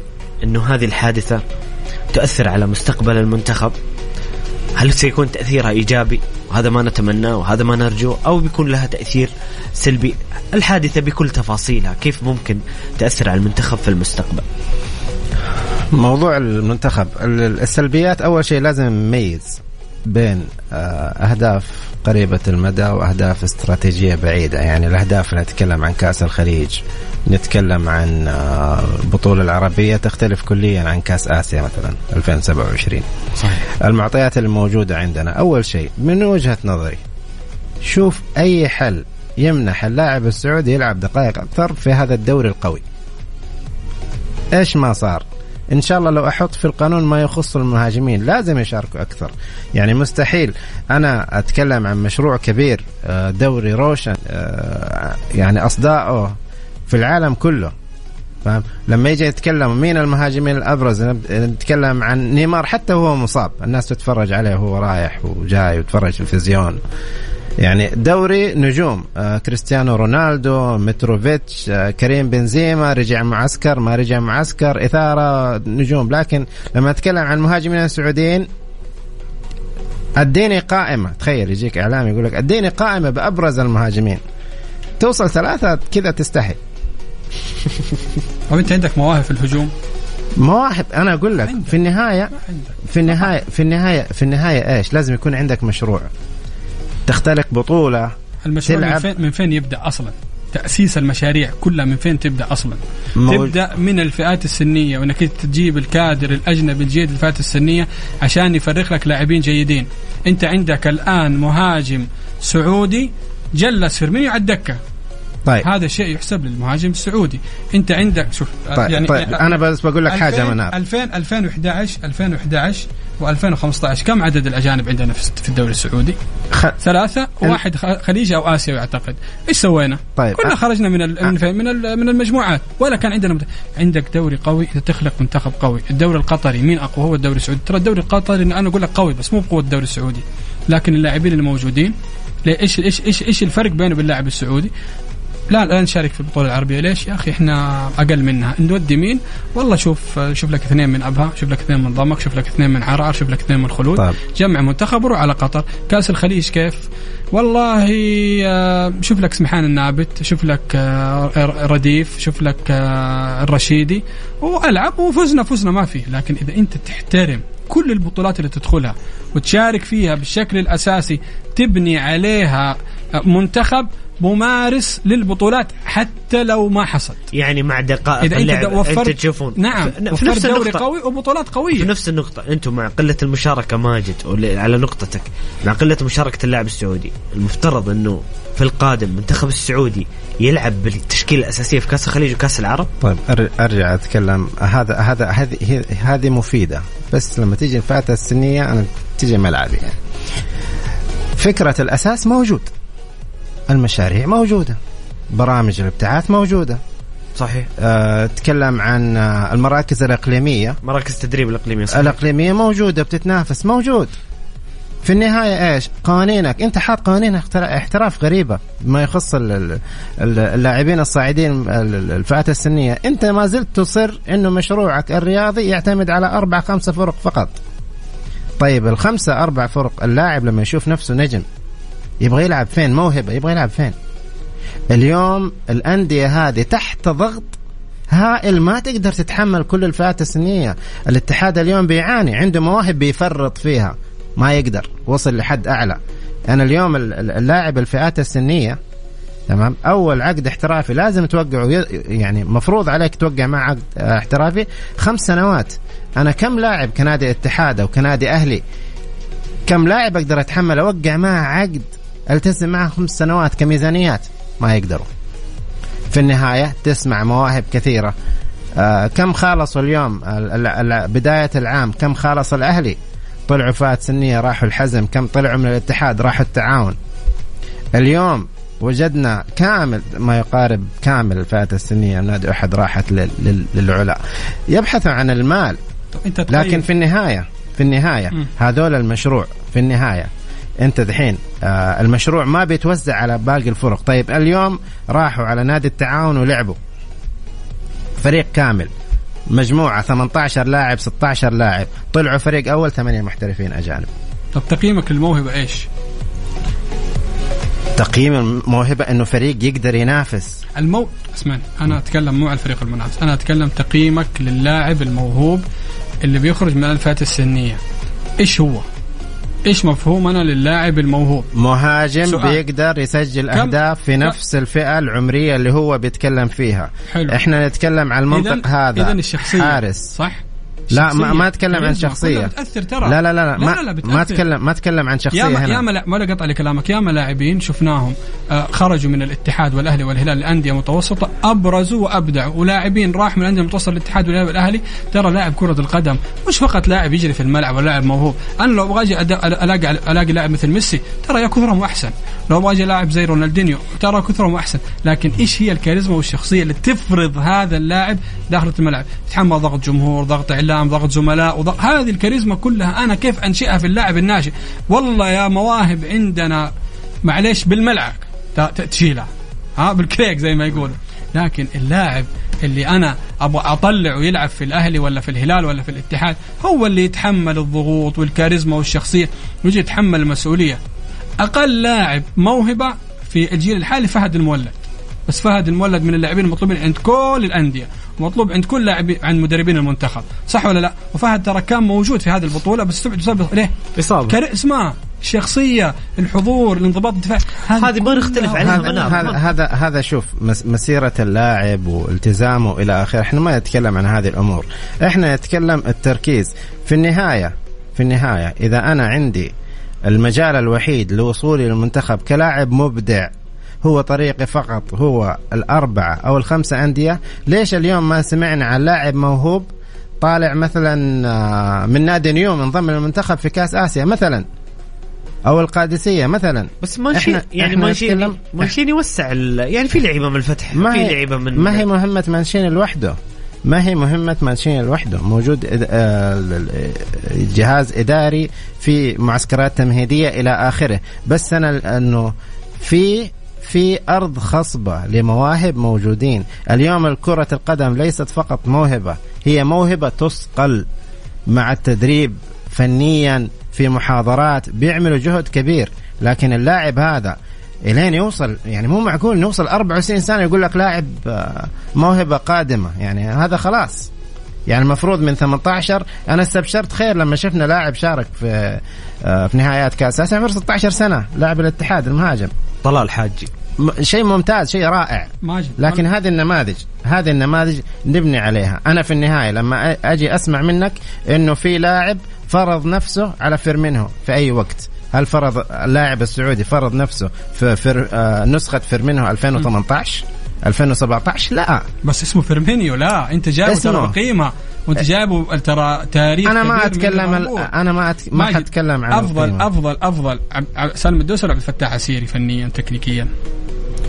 أنه هذه الحادثة تؤثر على مستقبل المنتخب؟ هل سيكون تأثيرها إيجابي؟ وهذا ما نتمناه وهذا ما نرجوه أو بيكون لها تأثير سلبي؟ الحادثة بكل تفاصيلها كيف ممكن تأثر على المنتخب في المستقبل؟ موضوع المنتخب ال- السلبيات أول شيء لازم نميز. بين آه، أهداف قريبة المدى وأهداف استراتيجية بعيدة. يعني الأهداف اللي نتكلم عن كأس الخليج نتكلم عن آه، البطوله العربية تختلف كليا عن كأس آسيا مثلا 2027 صحيح. المعطيات الموجودة عندنا أول شيء من وجهة نظري شوف أي حل يمنح اللاعب السعودي يلعب دقائق أكثر في هذا الدوري القوي. إيش ما صار؟ إن شاء الله لو أحط في القانون ما يخص المهاجمين لازم يشاركوا أكثر. يعني مستحيل. أنا أتكلم عن مشروع كبير آه، دوري روشن آه، يعني أصداؤه في العالم كله. فاهم؟ لما يجي يتكلم مين المهاجمين الأبرز؟ نتكلم عن نيمار حتى وهو مصاب. الناس تتفرج عليه وهو رايح وجاي وتفرج في التلفزيون. يعني دوري نجوم آه كريستيانو رونالدو متروفيتش آه كريم بنزيما رجع معسكر ما رجع معسكر إثارة نجوم. لكن لما أتكلم عن المهاجمين السعوديين اديني قائمة. تخيل يجيك إعلام يقول لك اديني قائمة بأبرز المهاجمين. توصل ثلاثة كذا تستحي. طب انت عندك مواهب في الهجوم؟ مواهب أنا أقول لك في النهاية في النهاية في النهاية في النهاية إيش؟ لازم يكون عندك مشروع. تختلق بطولة المشروع من تلعب- فين, من فين يبدأ أصلا؟ تأسيس المشاريع كلها من فين تبدأ أصلا؟ موج- تبدأ من الفئات السنية وإنك تجيب الكادر الأجنبي الجيد للفئات السنية عشان يفرغ لك لاعبين جيدين. أنت عندك الآن مهاجم سعودي جلس فيرمينيو على الدكة. طيب هذا شيء يحسب للمهاجم السعودي انت عندك شوف طيب, يعني طيب أنا بس بقول لك حاجة 2000 منار 2000 2011 2011 و2015 كم عدد الأجانب عندنا في الدوري السعودي؟ خ... ثلاثة واحد خ- خليجي أو آسيوي أعتقد إيش سوينا؟ طيب. كلنا أ- خرجنا من ال من؟ من ال من المجموعات ولا كان عندنا مت... عندك دوري قوي إذا تخلق منتخب قوي، الدوري القطري مين أقوى هو الدوري السعودي، ترى الدوري القطري أنا أقول لك قوي بس مو بقوة الدوري السعودي، لكن اللاعبين اللي موجودين ليه- إيش إيش إيش إيش الفرق بينه وبين اللاعب السعودي؟ لا لا نشارك في البطولة العربية. ليش يا أخي؟ إحنا أقل منها. نودي مين؟ والله شوف شوف لك اثنين من أبها شوف لك اثنين من ضمك شوف لك اثنين من عرعر شوف لك اثنين من خلود. طيب. جمع منتخب وروح على قطر. كأس الخليج كيف؟ والله آه، شوف لك سمحان النابت شوف لك آه، رديف شوف لك آه، الرشيدي. وألعب وفزنا فزنا ما فيه. لكن إذا أنت تحترم كل البطولات اللي تدخلها وتشارك فيها بالشكل الأساسي تبني عليها منتخب ممارس للبطولات حتى لو ما حصد يعني مع دقائق إذا أنت اللعب وفرت أنت تشوفون. نعم في, في وفرت نفس دوري النقطة. قوي وبطولات في قويه نفس النقطة. أنتم مع قلة المشاركة ماجد على نقطتك. مع قلة مشاركة اللاعب السعودي المفترض أنه في القادم المنتخب السعودي يلعب بالتشكيلة الأساسية في كأس الخليج وكأس العرب؟ طيب أر- أرجع أتكلم. هذا هذا هذه هي- هذه مفيدة. بس لما تيجي الفئات السنية أنا تيجي ملعبي. يعني فكرة الأساس موجود. المشاريع موجودة. برامج الابتعاث موجودة. صحيح. أه تكلم عن آه، المراكز الإقليمية. مراكز التدريب الإقليمية صحيح. الإقليمية موجودة بتتنافس موجود. في النهاية إيش؟ قوانينك. أنت حاط قوانين احتراف غريبة ما يخص ال- ال- ال- اللاعبين الصاعدين ال- ال- الفئات السنية، أنت ما زلت تصر إنه مشروعك الرياضي يعتمد على أربع خمسة فرق فقط. طيب الخمسة أربع فرق اللاعب لما يشوف نفسه نجم يبغى يلعب فين؟ موهبة يبغى يلعب فين؟ اليوم الأندية هذه تحت ضغط هائل ما تقدر تتحمل كل الفئات السنية، الاتحاد اليوم بيعاني عنده مواهب بيفرط فيها ما يقدر وصل لحد أعلى. أنا اليوم ال- ال- اللاعب الفئات السنية تمام أول عقد احترافي لازم توقعه يعني مفروض عليك توقع مع عقد احترافي خمس سنوات أنا كم لاعب كنادي اتحاد أو كنادي أهلي كم لاعب أقدر أتحمل أوقع معه عقد التزم معه خمس سنوات كميزانيات؟ ما يقدروا. في النهاية تسمع مواهب كثيرة. آه كم خالصوا اليوم ال- ال- ال- بداية العام؟ كم خالص الأهلي؟ طلعوا فئات سنية راحوا الحزم. كم طلعوا من الاتحاد؟ راحوا التعاون. اليوم وجدنا كامل ما يقارب كامل الفئات السنية. نادي أحد راحت لل- لل- للعلا. يبحثوا عن المال. أنت لكن في النهايه في النهاية. هذول المشروع في النهاية انت دحين. آه المشروع ما بيتوزع على باقي الفرق. طيب اليوم راحوا على نادي التعاون ولعبوا. فريق كامل. مجموعة 18 لاعب 16 لاعب. طلعوا فريق أول ثمانية محترفين أجانب. طب تقييمك للموهبه إيش؟ تقييم الموهبة أنه فريق يقدر ينافس. المو اسمعني أنا أتكلم مو على الفريق المنافس. أنا أتكلم تقييمك للاعب الموهوب اللي بيخرج من الفئات السنية. إيش هو؟ إيش مفهومنا للاعب الموهوب؟ مهاجم سؤال. بيقدر يسجل أهداف في نفس الفئة العمرية اللي هو بيتكلم فيها حلو. إحنا نتكلم عن المنطق هذا اذا الشخصية حارس صح؟ لا ما. ما أتكلم عن شخصية. بتأثر ترى. لا لا لا, لا, لا, ما, لا, لا بتأثر. ما اتكلم ما أتكلم عن شخصية ياما هنا. ياما لا ولا قطع لكلامك ياما لاعبين شفناهم آه، خرجوا من الاتحاد والأهلي والهلال الأندية متوسطه أبرزوا وأبدعوا. ولاعبين راحوا من الأندية المتوسطة للاتحاد والهلال والأهلي. ترى لاعب كرة القدم مش فقط لاعب يجري في الملعب ولا لاعب موهوب. أنا لو أبغى أجي الاقي ألاقي لاعب مثل ميسي ترى يا كثرهم أحسن. لو أبغى أجي لاعب زي رونالدينيو ترى كثرهم أحسن. لكن إيش هي الكاريزما والشخصية اللي تفرض هذا اللاعب داخل الملعب؟ يتحمل ضغط جمهور ضغط إعلام ضغط زملاء وضغط هذه الكاريزما كلها أنا كيف أنشئها في اللاعب الناشئ؟ والله يا مواهب عندنا معليش ت- تشيلها ها بالكريك زي ما يقولوا. لكن اللاعب اللي أنا أبغى اطلع ويلعب في الأهلي ولا في الهلال ولا في الاتحاد هو اللي يتحمل الضغوط والكاريزما والشخصية ويجي يتحمل المسؤولية. أقل لاعب موهبة في الجيل الحالي فهد المولد. بس فهد المولد من اللاعبين المطلوبين عند كل الأندية ومطلوب عند كل لاعب عند مدربين المنتخب. صح ولا لا؟ وفهد ترى كان موجود في هذه البطولة بس استبعد بسبب ليه؟ إصابة. كار... اسمع الشخصيه الحضور الانضباط الدفاع هذه ما نختلف عليها هذا. هذا هذا شوف مس- مسيرة اللاعب والتزامه إلى آخره. إحنا ما نتكلم عن هذه الأمور. إحنا نتكلم التركيز. في النهاية في النهاية إذا أنا عندي المجال الوحيد لوصولي للمنتخب كلاعب مبدع هو طريقي فقط هو الأربعة أو الخمسة أندية. ليش اليوم ما سمعنا عن لاعب موهوب؟ طالع مثلا آه، من نادي نيوم انضم للمنتخب في كأس آسيا مثلا. أو القادسية مثلا. بس مانشيني إحنا- يعني إحنا مانشيني نتكلم- مانشيني يوسع ال- يعني في لعيبة من الفتح ما في لعيبة من ما هي مهمة مانشيني لوحده. ما هي مهمة مانشيني لوحده. موجود آه، جهاز إداري في معسكرات تمهيدية إلى آخره. بس أنا أنه في في أرض خصبة لمواهب موجودين. اليوم الكرة القدم ليست فقط موهبة هي موهبة تصقل مع التدريب فنيا في محاضرات بيعملوا جهد كبير. لكن اللاعب هذا إلين يوصل يعني مو معقول نوصل 24 سنة يقول لك لاعب آه، موهبة قادمة. يعني هذا خلاص. يعني المفروض من 18 أنا استبشرت خير لما شفنا لاعب شارك في آه، في نهائيات كأس. اسيا عمره 16 سنة لاعب الاتحاد المهاجم. طلال حاجي. شيء ممتاز شيء رائع. ماجد لكن هذه النماذج هذه النماذج نبني عليها. أنا في النهاية لما أجي أسمع منك إنه في لاعب فرض نفسه على فيرمينيو في أي وقت. هل فرض اللاعب السعودي فرض نفسه في فر... آه نسخة فيرمينيو 2018 2017 لا. بس اسمه فيرمينيو لا. أنت جايبه اسمه. ترى بقيمه وانت جايبه ترى تاريخ أنا ما أتكلم. أنا ما أتك... ما حتكلم عن افضل القيمة. افضل أفضل سالم الدوسري ولا عبد الفتاح عسيري فنيا تكنيكيا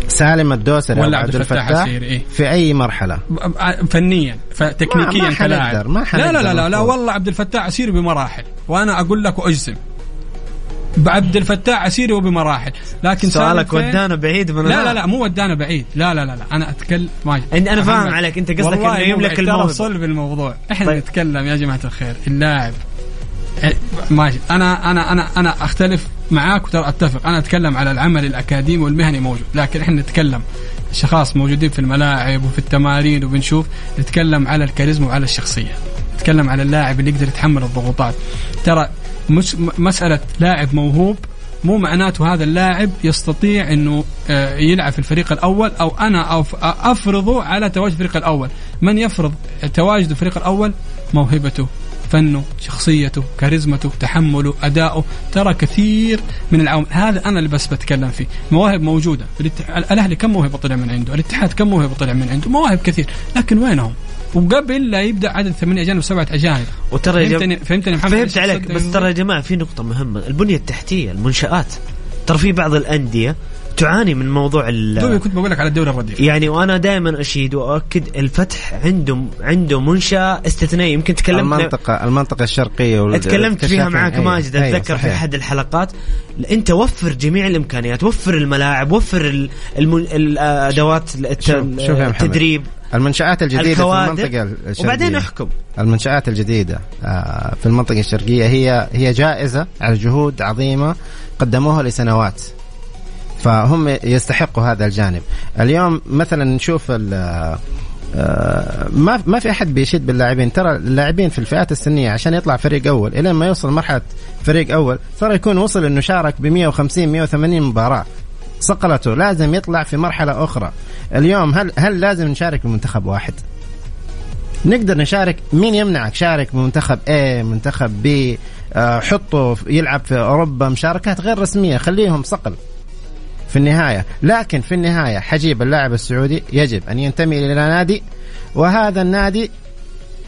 سالم الدوسري ولا عبد الفتاح عسيري، إيه. في أي مرحلة فنيا فتكنيكيا ما- ما كلاعب لا لا لا لا, لا. والله عبد الفتاح عسيري بمراحل وأنا أقول لك واجزم بعبد الفتاح عسيري وبمراحل. لكن سؤالك؟ ودانا بعيد من لا لا لا مو ودانا بعيد. لا لا لا, لا. أنا اتكلم ماجد أنا فاهم. عليك، أنت قصدك مو يملك الموهبة. صلب الموضوع. إحنا طيب. نتكلم يا جماعة الخير. اللاعب. إيه، ماجد أنا أنا أنا أنا أختلف معاك وترى أتفق. أنا أتكلم على العمل الأكاديمي والمهني موجود. لكن إحنا نتكلم. أشخاص موجودين في الملاعب وفي التمارين وبنشوف. نتكلم على الكاريزما وعلى الشخصية. نتكلم على اللاعب اللي يقدر يتحمل الضغوطات. ترى مش مسألة لاعب موهوب مو معناته هذا اللاعب يستطيع إنه آه، يلعب في الفريق الأول أو أنا أفرضه على تواجد الفريق الأول، من يفرض تواجد الفريق الأول؟ موهبته، فنه، شخصيته، كاريزمته، تحمله، أداؤه، ترى كثير من العوامل، هذا أنا اللي بس بتكلم فيه، مواهب موجودة، الأهلي كم موهبة طلع من عنده؟ الاتحاد كم موهبة طلع من عنده؟ مواهب كثير، لكن وينهم؟ وقبل لا يبدأ عدد ثمانية أجانب سبعة أجانب وترى فهمتني فهمتني محمد فهمت عليك؟ بس ترى يا جماعة في نقطة مهمة البنية التحتية المنشآت ترى في بعض الأندية تعاني من موضوع ال دوبي كنت بقول لك على الدوري الرديف يعني وأنا دائما أشيد وأؤكد الفتح عنده عنده منشأة استثنائية يمكن تكلمت المنطقة المنطقة الشرقية وال- اتكلمت فيها. معك أيوة، ماجد أيوة، أتذكر في صحيح. أحد الحلقات أنت وفر جميع الإمكانيات وفر الملاعب وفر. الادوات الت... شوف- شوف يا محمد. التدريب المنشآت الجديدة في المنطقة الشرقية. وبعدين احكم. المنشآت الجديدة آه، في المنطقة الشرقية هي هي جائزة على جهود عظيمة قدموها لسنوات. فهم يستحقوا هذا الجانب. اليوم مثلا نشوف ال- آه، ما ما في أحد بيشد باللاعبين. ترى اللاعبين في الفئات السنية عشان يطلع فريق أول إلين ما يوصل مرحلة فريق أول ترى يكون وصل إنه شارك ب 150 180 مباراة. صقلته لازم يطلع في مرحلة أخرى. اليوم هل هل لازم نشارك بمنتخب واحد؟ نقدر نشارك. مين يمنعك شارك بمنتخب A منتخب B آه، حطه يلعب في أوروبا. مشاركات غير رسمية. خليهم صقل. في النهاية. لكن في النهاية حجيب اللاعب السعودي يجب أن ينتمي إلى نادي. وهذا النادي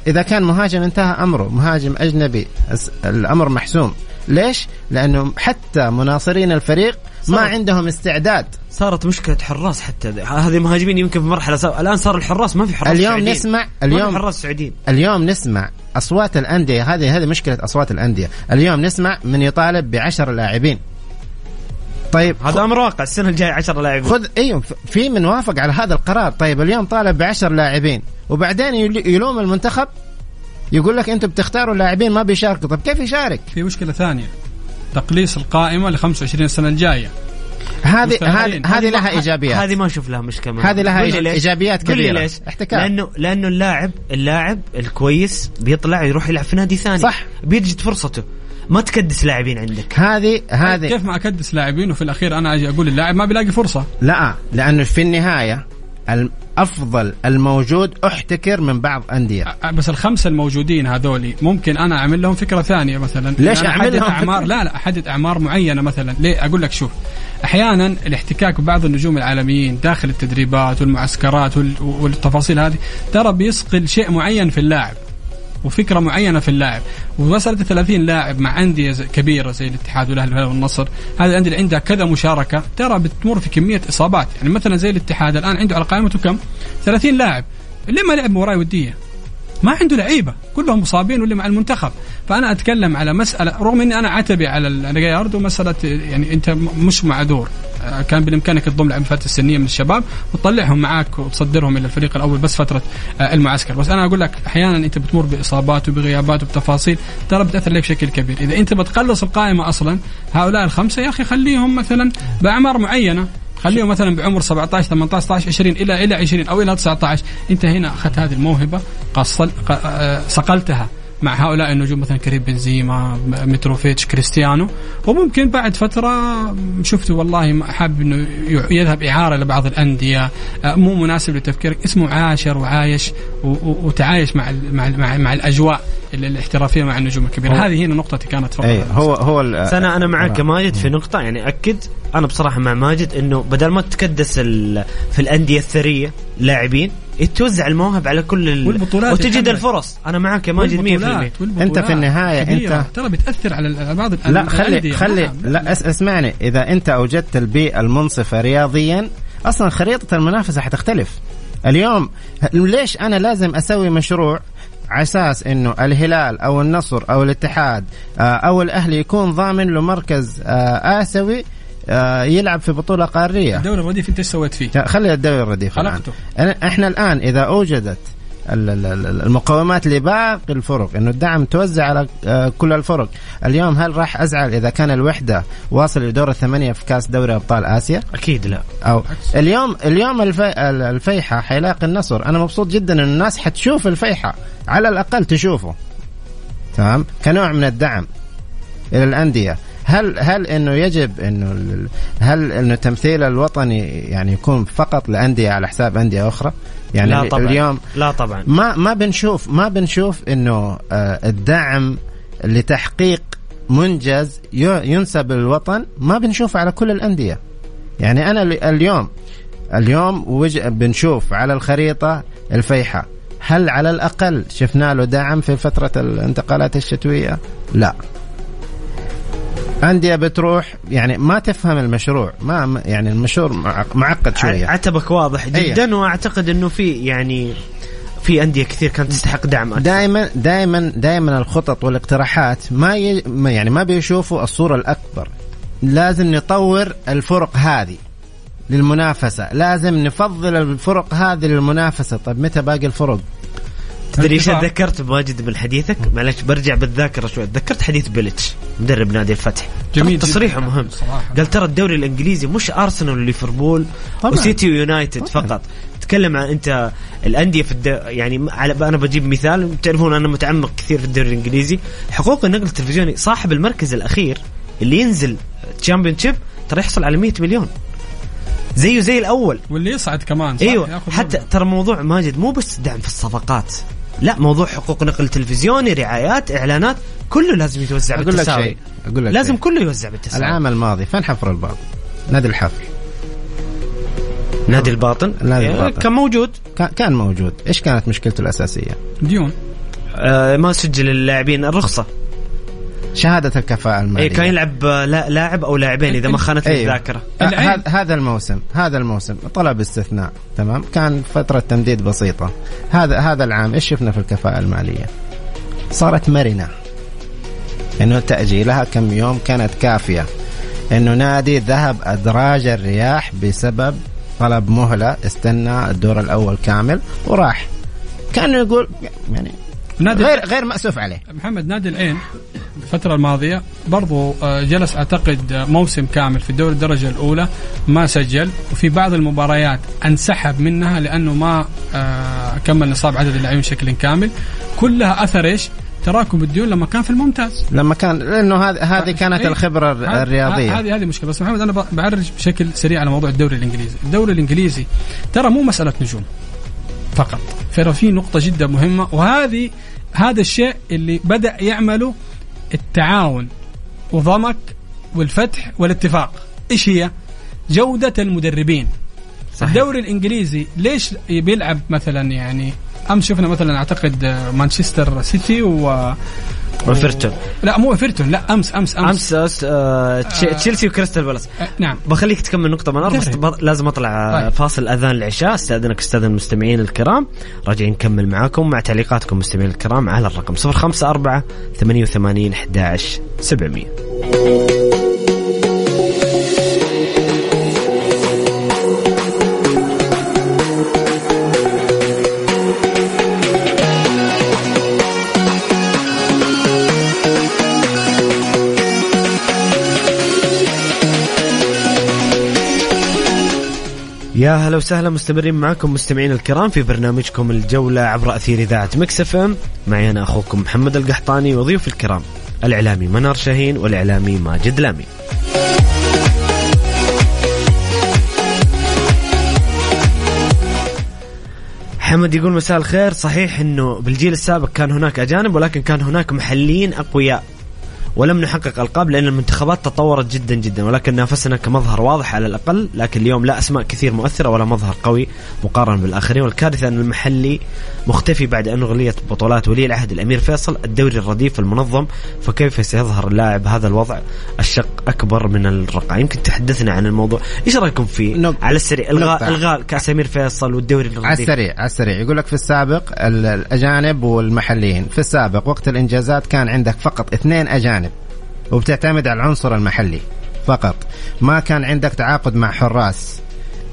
إذا كان مهاجم انتهى أمره. مهاجم أجنبي. الس- الأمر محسوم. ليش؟ لأنه حتى مناصرين الفريق ما. عندهم استعداد. صارت مشكلة حراس حتى. هذه مهاجمين يمكن في مرحلة سابقة. الآن صار الحراس ما في حراس اليوم سعوديين. نسمع ما في اليوم حراس سعوديين. اليوم نسمع أصوات الأندية. هذه هذه مشكلة أصوات الأندية. اليوم نسمع من يطالب بعشر لاعبين. طيب هذا أمر واقع. السنة الجاية 10 لاعبين. خذ أيوه في من وافق على هذا القرار. طيب اليوم طالب ب 10 لاعبين. وبعدين يل- يلوم المنتخب. يقول لك أنتم بتختاروا لاعبين ما بيشاركوا. طب كيف يشارك؟ في مشكلة ثانية. تقليص القائمة ل 25 السنة الجاية هذه هذه. هذه لها إيجابيات هذه ما أشوف لها مشكلة هذه لها لي إيج- ليش؟ احتكار. لأنه لأنه اللاعب اللاعب الكويس بيطلع يروح يلعب في نادي ثاني صح. بيجد فرصته ما تكدس لاعبين عندك هذه هذه كيف ما أكدس لاعبين وفي الأخير أنا أجي أقول اللاعب ما بيلاقي فرصة لا لأنه في النهاية الأفضل الموجود أحتكر من بعض أندية. بس الخمسة الموجودين هذولي ممكن أنا أعمل لهم فكرة ثانية مثلا. ليش أحدد لهم اعمار فكرة؟ لا لا أحدد أعمار معينة مثلا. ليه؟ أقول لك شوف أحيانا الاحتكاك ببعض النجوم العالميين داخل التدريبات والمعسكرات وال- والتفاصيل هذه ترى بيصقل شيء معين في اللاعب. وفكرة معينة في اللاعب. ومسألة 30 لاعب مع أندية كبيرة زي الاتحاد والأهلي والنصر هذه الأندية اللي عندها كذا مشاركة ترى بتمر في كمية إصابات. يعني مثلا زي الاتحاد الآن عنده على قائمته كم؟ 30 لاعب. ليه ما لعب مباراة ودية؟ ما عنده لعيبة كلهم مصابين واللي مع المنتخب. فأنا أتكلم على مسألة رغم إني أنا عتبي على الرياض ومساله يعني أنت مش معذور آه، كان بإمكانك تضم لعيبة السنية من الشباب وتطلعهم معاك وتصدرهم إلى الفريق الأول بس فترة آه، المعسكر. بس أنا أقول لك أحيانا أنت بتمر بإصابات وبغيابات وبتفاصيل ترى بتأثر عليك بشكل كبير. إذا أنت بتقلص القائمة أصلا هؤلاء الخمسة يا أخي خليهم مثلا باعمار معينة. خليهم مثلا بعمر 17 18 19 20 إلى إلى 20 أو إلى 19 أنت هنا أخذت هذه الموهبة قصل آه، صقلتها مع هؤلاء النجوم مثلا كريم بنزيما متروفيتش كريستيانو. وممكن بعد فترة شفته والله حاب إنه يذهب إعارة لبعض الأندية آه، مو مناسب لتفكيرك اسمه عاشر وعايش وتعايش مع مع مع, مع الأجواء. ال- الاحترافية مع النجوم الكبيرة هذه هنا نقطتي كانت فقط اي هو هو أنا أنا معك. ماجد في نقطة يعني أكد أنا بصراحة مع ماجد إنه بدل ما تكدس ال- في الأندية الثرية لاعبين توزع المواهب على كل ال... والبطولات وتجد. الفرص أنا معك يا ماجد 100% والبطولات- والبطولات أنت في النهاية كبيرة. أنت- ترى بتأثر على ال- بعض لا خلي الأندية. خلي نعم. لا اس اسمعني إذا أنت أوجدت البيئة المنصفة رياضيا أصلا خريطة المنافسة حتختلف اليوم ليش أنا لازم أسوي مشروع على أساس إنه الهلال أو النصر أو الاتحاد آه، أو الأهلي يكون ضامن له مركز آه، آسيوي آه، يلعب في بطولة قارية الدوري الرديف أنت إيش سويت فيه؟ خلي الدوري الرديف الآن. خلقته. أنا- إحنا الآن إذا أوجدت المقومات لباقي الفرق إنه الدعم توزع على آه، كل الفرق. اليوم هل راح أزعل إذا كان الوحدة واصل لدور الثمانية في كأس دوري أبطال آسيا؟ أكيد لا. أو اليوم اليوم الفي ال- الفيحة حيلاقي النصر. أنا مبسوط جدا إن الناس حتشوف الفيحة على الأقل تشوفه. تمام؟ كنوع من الدعم إلى الأندية. هل هل إنه يجب إنه هل إنه التمثيل الوطني يعني يكون فقط لأندية على حساب أندية أخرى؟ يعني لا طبعا. اليوم لا طبعا. ما ما بنشوف ما بنشوف إنه آه، الدعم لتحقيق منجز ينسب للوطن ما بنشوفه على كل الأندية. يعني أنا ال- اليوم اليوم. بنشوف على الخريطة الفيحة. هل على الأقل شفنا له دعم في فترة الانتقالات الشتوية؟ لا. أندية بتروح يعني ما تفهم المشروع ما يعني المشروع معق- معقد شوية. عتبك واضح أيه. جدا وأعتقد إنه في يعني في أندية كثير كانت تستحق دعم. دائما دائما دائما الخطط والاقتراحات ما, ي... يعني ما بيشوفوا الصورة الأكبر. لازم نطور الفرق هذه للمنافسة. لازم نفضل الفرق هذه للمنافسة. طيب متى باقي الفرق؟ تدري إيش. تذكرت بواحد من حديثك؟ معلش برجع بالذاكرة شوي. تذكرت حديث بيلتش مدرب نادي الفتح. جميل تصريحه مهم. صراحة. قال ترى الدوري الإنجليزي مش أرسنال وليفربول. وسيتي ويونايتد. فقط. تكلم عن أنت الأندية في الد... يعني على أنا بجيب مثال. تعرفون أنا متعمق كثير في الدوري الإنجليزي. حقوق النقل التلفزيوني. صاحب المركز الأخير اللي ينزل Championship ترى يحصل على 100 مليون. زيه زي الأول. واللي يصعد كمان صح؟ أيوه. حتى. ترى موضوع ماجد مو بس دعم في الصفقات. لا موضوع حقوق نقل تلفزيوني رعايات إعلانات كله لازم يتوزع أقول لك بالتساوي. شيء أقول لك لازم شيء. كله يوزع بالتساوي. العام الماضي فين حفر البعض نادي الحفر. نادي الباطن؟ نادي يعني الباطن. كان موجود. كان- كان موجود. إيش كانت مشكلته الأساسية؟ ديون. آه ما سجل اللاعبين الرخصة. شهادة الكفاءة المالية. اي كان يلعب آه، لا لاعب أو لاعبين إذا ما خانتني أيوه. الذاكرة. آه،. هذا الموسم هذا الموسم طلب استثناء تمام؟ كان فترة تمديد بسيطة. هذا هذا العام إيش شفنا في الكفاءة المالية؟ صارت مرنة. إنه تأجيلها كم يوم كانت كافية. إنه نادي ذهب أدراج الرياح بسبب طلب مهلة استنى الدور الأول كامل وراح. كانه يقول يعني نادي غير غير مأسوف عليه. محمد نادي العين الفترة الماضية برضو آه، جلس أعتقد آه، موسم كامل في الدوري الدرجة الأولى ما سجل وفي بعض المباريات انسحب منها لأنه ما آه، كمل نصاب عدد اللاعبين بشكل كامل. كلها أثر إيش؟ تراكم الديون لما كان في الممتاز. لما كان لأنه هذه هذه كانت إيه؟ الخبرة هذه- الرياضية. هذه هذه مشكلة. بس محمد أنا بعرج بشكل سريع على موضوع الدوري الإنجليزي، الدوري الإنجليزي ترى مو مسألة نجوم فقط، ترى في نقطة جدا مهمة وهذه هذا الشيء اللي بدأ يعمله التعاون وضمك والفتح والاتفاق، إيش هي؟ جودة المدربين. صحيح. الدوري الإنجليزي ليش بيلعب مثلا يعني امس شفنا مثلا أعتقد آه، مانشستر سيتي و وإيفرتون لا مو إيفرتون لا أمس أمس أمس, أمس آه، تش- تشيلسي وكريستال بالاس. آه، نعم. بخليك تكمل نقطة من. بط- لازم أطلع آه، طيب. فاصل أذان العشاء أستأذنك استاذن المستمعين الكرام. راجعين نكمل معاكم مع تعليقاتكم مستمعين الكرام على الرقم 054 88 11 700 يا هلا وسهلا مستمرين معكم مستمعين الكرام في برنامجكم الجولة عبر أثير إذاعة مكس إف إم. معي أنا أخوكم محمد القحطاني وضيوف الكرام الإعلامي منار شاهين والإعلامي ماجد لامي. حمد يقول مساء الخير صحيح إنه بالجيل السابق كان هناك أجانب ولكن كان هناك محليين أقوياء. ولم نحقق القاب لأن المنتخبات تطورت جدا جدا ولكن نافسنا كمظهر واضح على الأقل لكن اليوم لا أسماء كثير مؤثرة ولا مظهر قوي مقارنة بالآخرين. والكارثة أن المحلي مختفي بعد أن أغليت بطولات ولي العهد الأمير فيصل الدوري الرديف المنظم فكيف سيظهر اللاعب هذا الوضع الشق أكبر من الرقعه يمكن تحدثنا عن الموضوع. إيش رأيكم فيه؟ نقطة. على السريع الغاء. الغاء كأس أمير فيصل والدوري على الرديف السريع على السريع. يقول لك في السابق ال- الأجانب والمحليين. في السابق وقت الإنجازات كان عندك فقط اثنين أجانب. وبتعتمد على العنصر المحلي فقط. ما كان عندك تعاقد مع حراس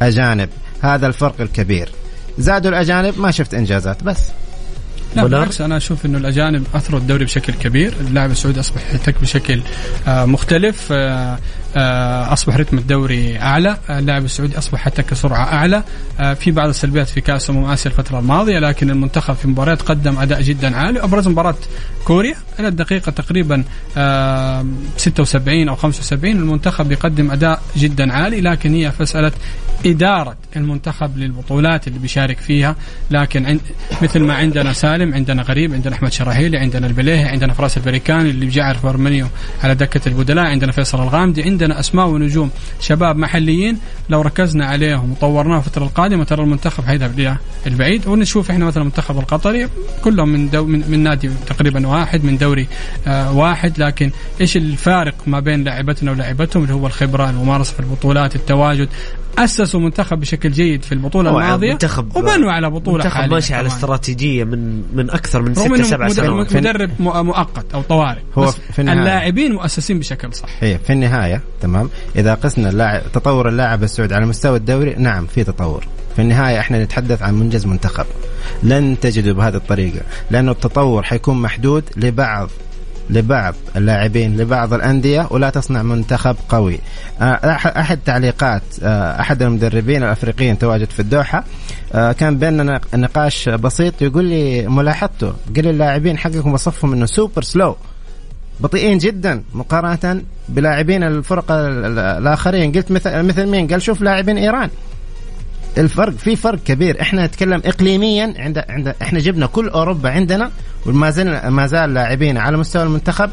أجانب. هذا الفرق الكبير. زادوا الأجانب ما شفت إنجازات بس. لا؟ بالعكس أنا أشوف إنه الأجانب أثروا الدوري بشكل كبير، اللاعب السعودي أصبح يحتك بشكل آه، مختلف. آه، أصبح رتم الدوري أعلى، آه، اللاعب السعودي أصبح يحتك بسرعة أعلى، آه، في بعض السلبيات في كأس أمم آسيا الفترة الماضية لكن المنتخب في مباريات قدم أداء جدا عالي، أبرز مباراة كوريا إلى الدقيقة تقريبا آه، 76 أو 75 المنتخب يقدم أداء جدا عالي لكن هي مساله إدارة المنتخب للبطولات اللي بيشارك فيها. لكن عند مثل ما عندنا سالم عندنا غريب عندنا أحمد شراهيلي عندنا البليهي عندنا فراس البريكاني اللي بيقعد فيرمينو على دكة البدلاء عندنا فيصل الغامدي عندنا أسماء ونجوم شباب محليين لو ركزنا عليهم وطورناهم الفترة القادمة ترى المنتخب حيذهب البعيد. ونشوف إحنا مثلا المنتخب القطري كلهم من دو من, من نادي تقريبا واحد من دوري آه واحد. لكن إيش الفارق ما بين لاعبتنا ولاعبتهم اللي هو الخبرة الممارسة في البطولات التواجد أسسوا منتخب بشكل جيد في البطولة الماضية منتخب- وبنوا على بطولة منتخب حالية ماشي على كمان. استراتيجية من من أكثر من ست سبع سنوات. مدرب مؤ- مؤقت أو طوارئ. هو في النهاية. اللاعبين مؤسسين بشكل صح. هي في النهاية تمام؟ إذا قسنا اللاعب تطور اللاعب السعودي على مستوى الدوري نعم في تطور. في النهاية إحنا نتحدث عن منجز منتخب. لن تجده بهذه الطريقة لأنه التطور حيكون محدود لبعض لبعض اللاعبين لبعض الأندية ولا تصنع منتخب قوي. آه، أح- أحد تعليقات آه، أحد المدربين الأفريقيين تواجد في الدوحة آه، كان بيننا نقاش بسيط يقول لي ملاحظته قال اللاعبين حقكم وصفهم إنه سوبر سلو بطيئين جدا مقارنة بلاعبين الفرق ال- ال- الآخرين. قلت مثل مثل مين؟ قال شوف لاعبين إيران. الفرق في فرق كبير إحنا نتكلم اقليميا عند عند إحنا جبنا كل أوروبا عندنا وما زال ما زال لاعبين على مستوى المنتخب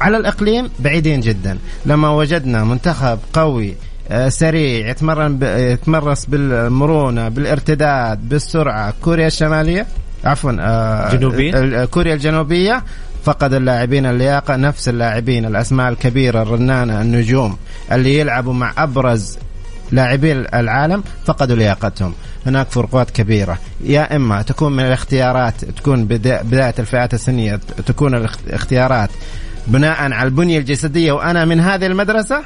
على الإقليم بعيدين جدا لما وجدنا منتخب قوي آه، سريع يتمرن يتمرس بالمرونة بالارتداد بالسرعة كوريا الشمالية عفوا آه، جنوبية؟ كوريا الجنوبية فقد اللاعبين اللياقة نفس اللاعبين الأسماء الكبيرة الرنانة النجوم اللي يلعبوا مع أبرز لاعبي العالم فقدوا لياقتهم. هناك فروقات كبيرة. يا إما تكون من الاختيارات تكون بدا- بداية الفئات السنية تكون الاختيارات بناء على البنية الجسدية وأنا من هذه المدرسة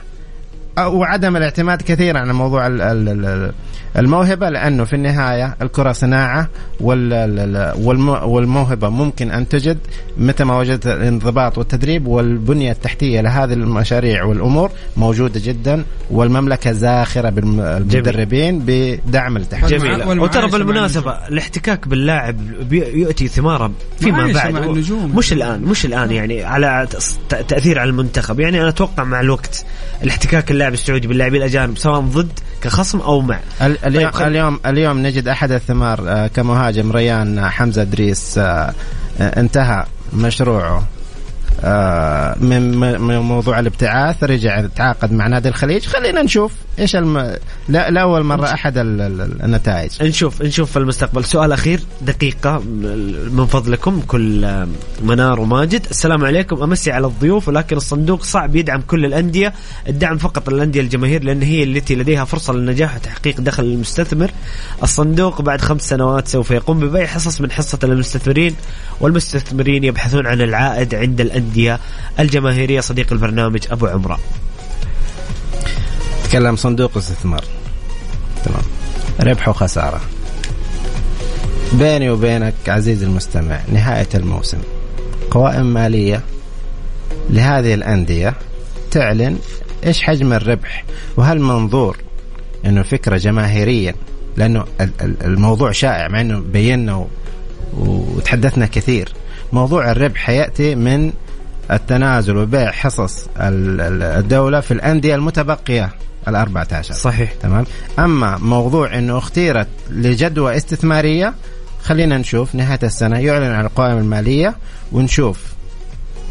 وعدم الاعتماد كثيرا على موضوع ال- ال- ال- الموهبة لأنه في النهاية الكرة صناعة وال- ال- والم- والموهبة ممكن أن تجد متى ما وجدت الانضباط والتدريب والبنية التحتية لهذه المشاريع والأمور موجودة جدا والمملكة زاخرة بالمدربين بدعم التحديث جميل. وترى مع بالمناسبة الاحتكاك باللاعب بي- يؤتي ثماره فيما بعد. مش الآن مش الآن يعني على تأثير على المنتخب. يعني أنا أتوقع مع الوقت الاحتكاك اللاعب السعودي باللاعبين الأجانب سواء ضد كخصم أو مع. ال- اليوم طيب، اليوم اليوم نجد أحد الثمار آه، كمهاجم ريان حمزة إدريس آه، آه، انتهى مشروعه من موضوع الابتعاث رجع تعاقد مع نادي الخليج. خلينا نشوف إيش الم... لا لاول مرة أحد ال- ال- النتائج. نشوف نشوف في المستقبل. سؤال أخير دقيقة من فضلكم كل منار وماجد. السلام عليكم أمسي على الضيوف ولكن الصندوق صعب يدعم كل الأندية. الدعم فقط للأندية الجماهير لأن هي التي لديها فرصة للنجاح وتحقيق دخل للمستثمر الصندوق بعد خمس سنوات سوف يقوم ببيع حصص من حصة المستثمرين والمستثمرين يبحثون عن العائد عند الأندية الجماهيرية. صديق البرنامج أبو عمرة. تكلم صندوق استثمار. تمام. ربح وخساره بيني وبينك عزيزي المستمع نهاية الموسم. قوائم مالية لهذه الأندية تعلن إيش حجم الربح وهل منظور إنه فكرة جماهيريا؟ ال- الموضوع شائع مع إنه بينا وتحدثنا كثير. موضوع الربح حياتي من التنازل وبيع حصص ال- ال- الدولة في الأندية المتبقية. ال 14 صحيح. تمام؟ أما موضوع إنه اختيرت لجدوى استثمارية خلينا نشوف نهاية السنة يعلن عن القوائم المالية ونشوف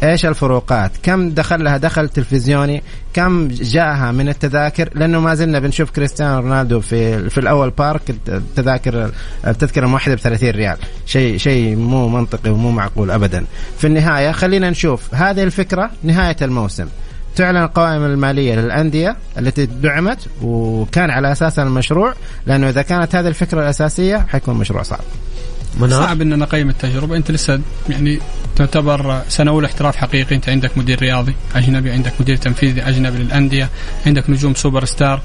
إيش الفروقات كم دخل لها دخل تلفزيوني كم جاءها من التذاكر لأنه ما زلنا بنشوف كريستيانو رونالدو في في الأول بارك التذاكر التذكرة الواحده ب 30 ريال. شيء شيء مو منطقي ومو معقول ابدا. في النهاية خلينا نشوف هذه الفكرة نهاية الموسم. تعلن القوائم المالية للأندية التي دعمت وكان على اساسها المشروع لأنه إذا كانت هذه الفكرة الأساسية حيكون مشروع صعب. منار؟ صعب ان نقيم التجربة. أنت لسه يعني تعتبر سنة أولى احتراف حقيقي. أنت عندك مدير رياضي أجنبي عندك مدير تنفيذي أجنبي للأندية عندك نجوم سوبر ستار.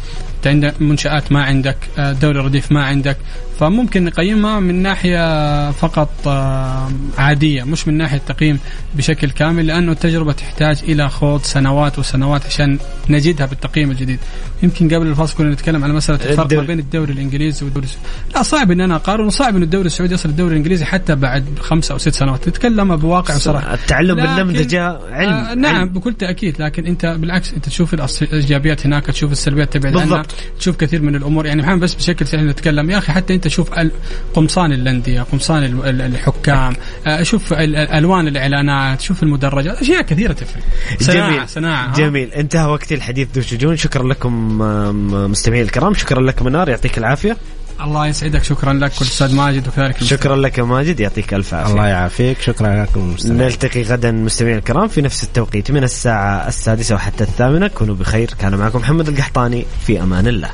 انت عندك منشآت ما عندك آه، دوري رديف ما عندك. فممكن نقيمها من ناحية فقط آه، عادية مش من ناحية تقييم بشكل كامل لأنه التجربة تحتاج إلى خوض سنوات وسنوات عشان نجدها بالتقييم الجديد. يمكن قبل الفاصل كنا نتكلم على مسألة الفرق ما بين الدوري الإنجليزي والدوري السعودي لا صعب إن أنا أقارن وصعب إن الدوري السعودي يصل الدوري الإنجليزي حتى بعد خمسة أو ست سنوات. تتكلم بواقع وصراحه التعلم بالنمذجة علم. آه نعم علم. بكل تأكيد. لكن أنت بالعكس أنت تشوف الإيجابيات هناك تشوف السلبيات تبعد عنها بالضبط. تشوف كثير من الأمور. يعني محمد بس بشكل سهل نتكلم. يا أخي حتى أنت شوف قمصان الأندية قمصان ال- ال- الحكام آه، شوف ال- ال- ألوان الإعلانات شوف المدرجات. أشياء كثيرة تفرق. صناعه جميل. صناعة ها؟ جميل. انتهى وقت الحديث. ذو شجون. شكرا لكم آم، مستمعين الكرام شكرا لك منار يعطيك العافية. الله يسعدك شكرا لك والاستاذ ماجد وكذلك. شكرا لك يا ماجد يعطيك ألف عافية. الله يعافيك شكرا لكم المستمعين. نلتقي غدا مستمعينا الكرام في نفس التوقيت من الساعة السادسة وحتى الثامنة. كونوا بخير. كان معكم محمد القحطاني في أمان الله.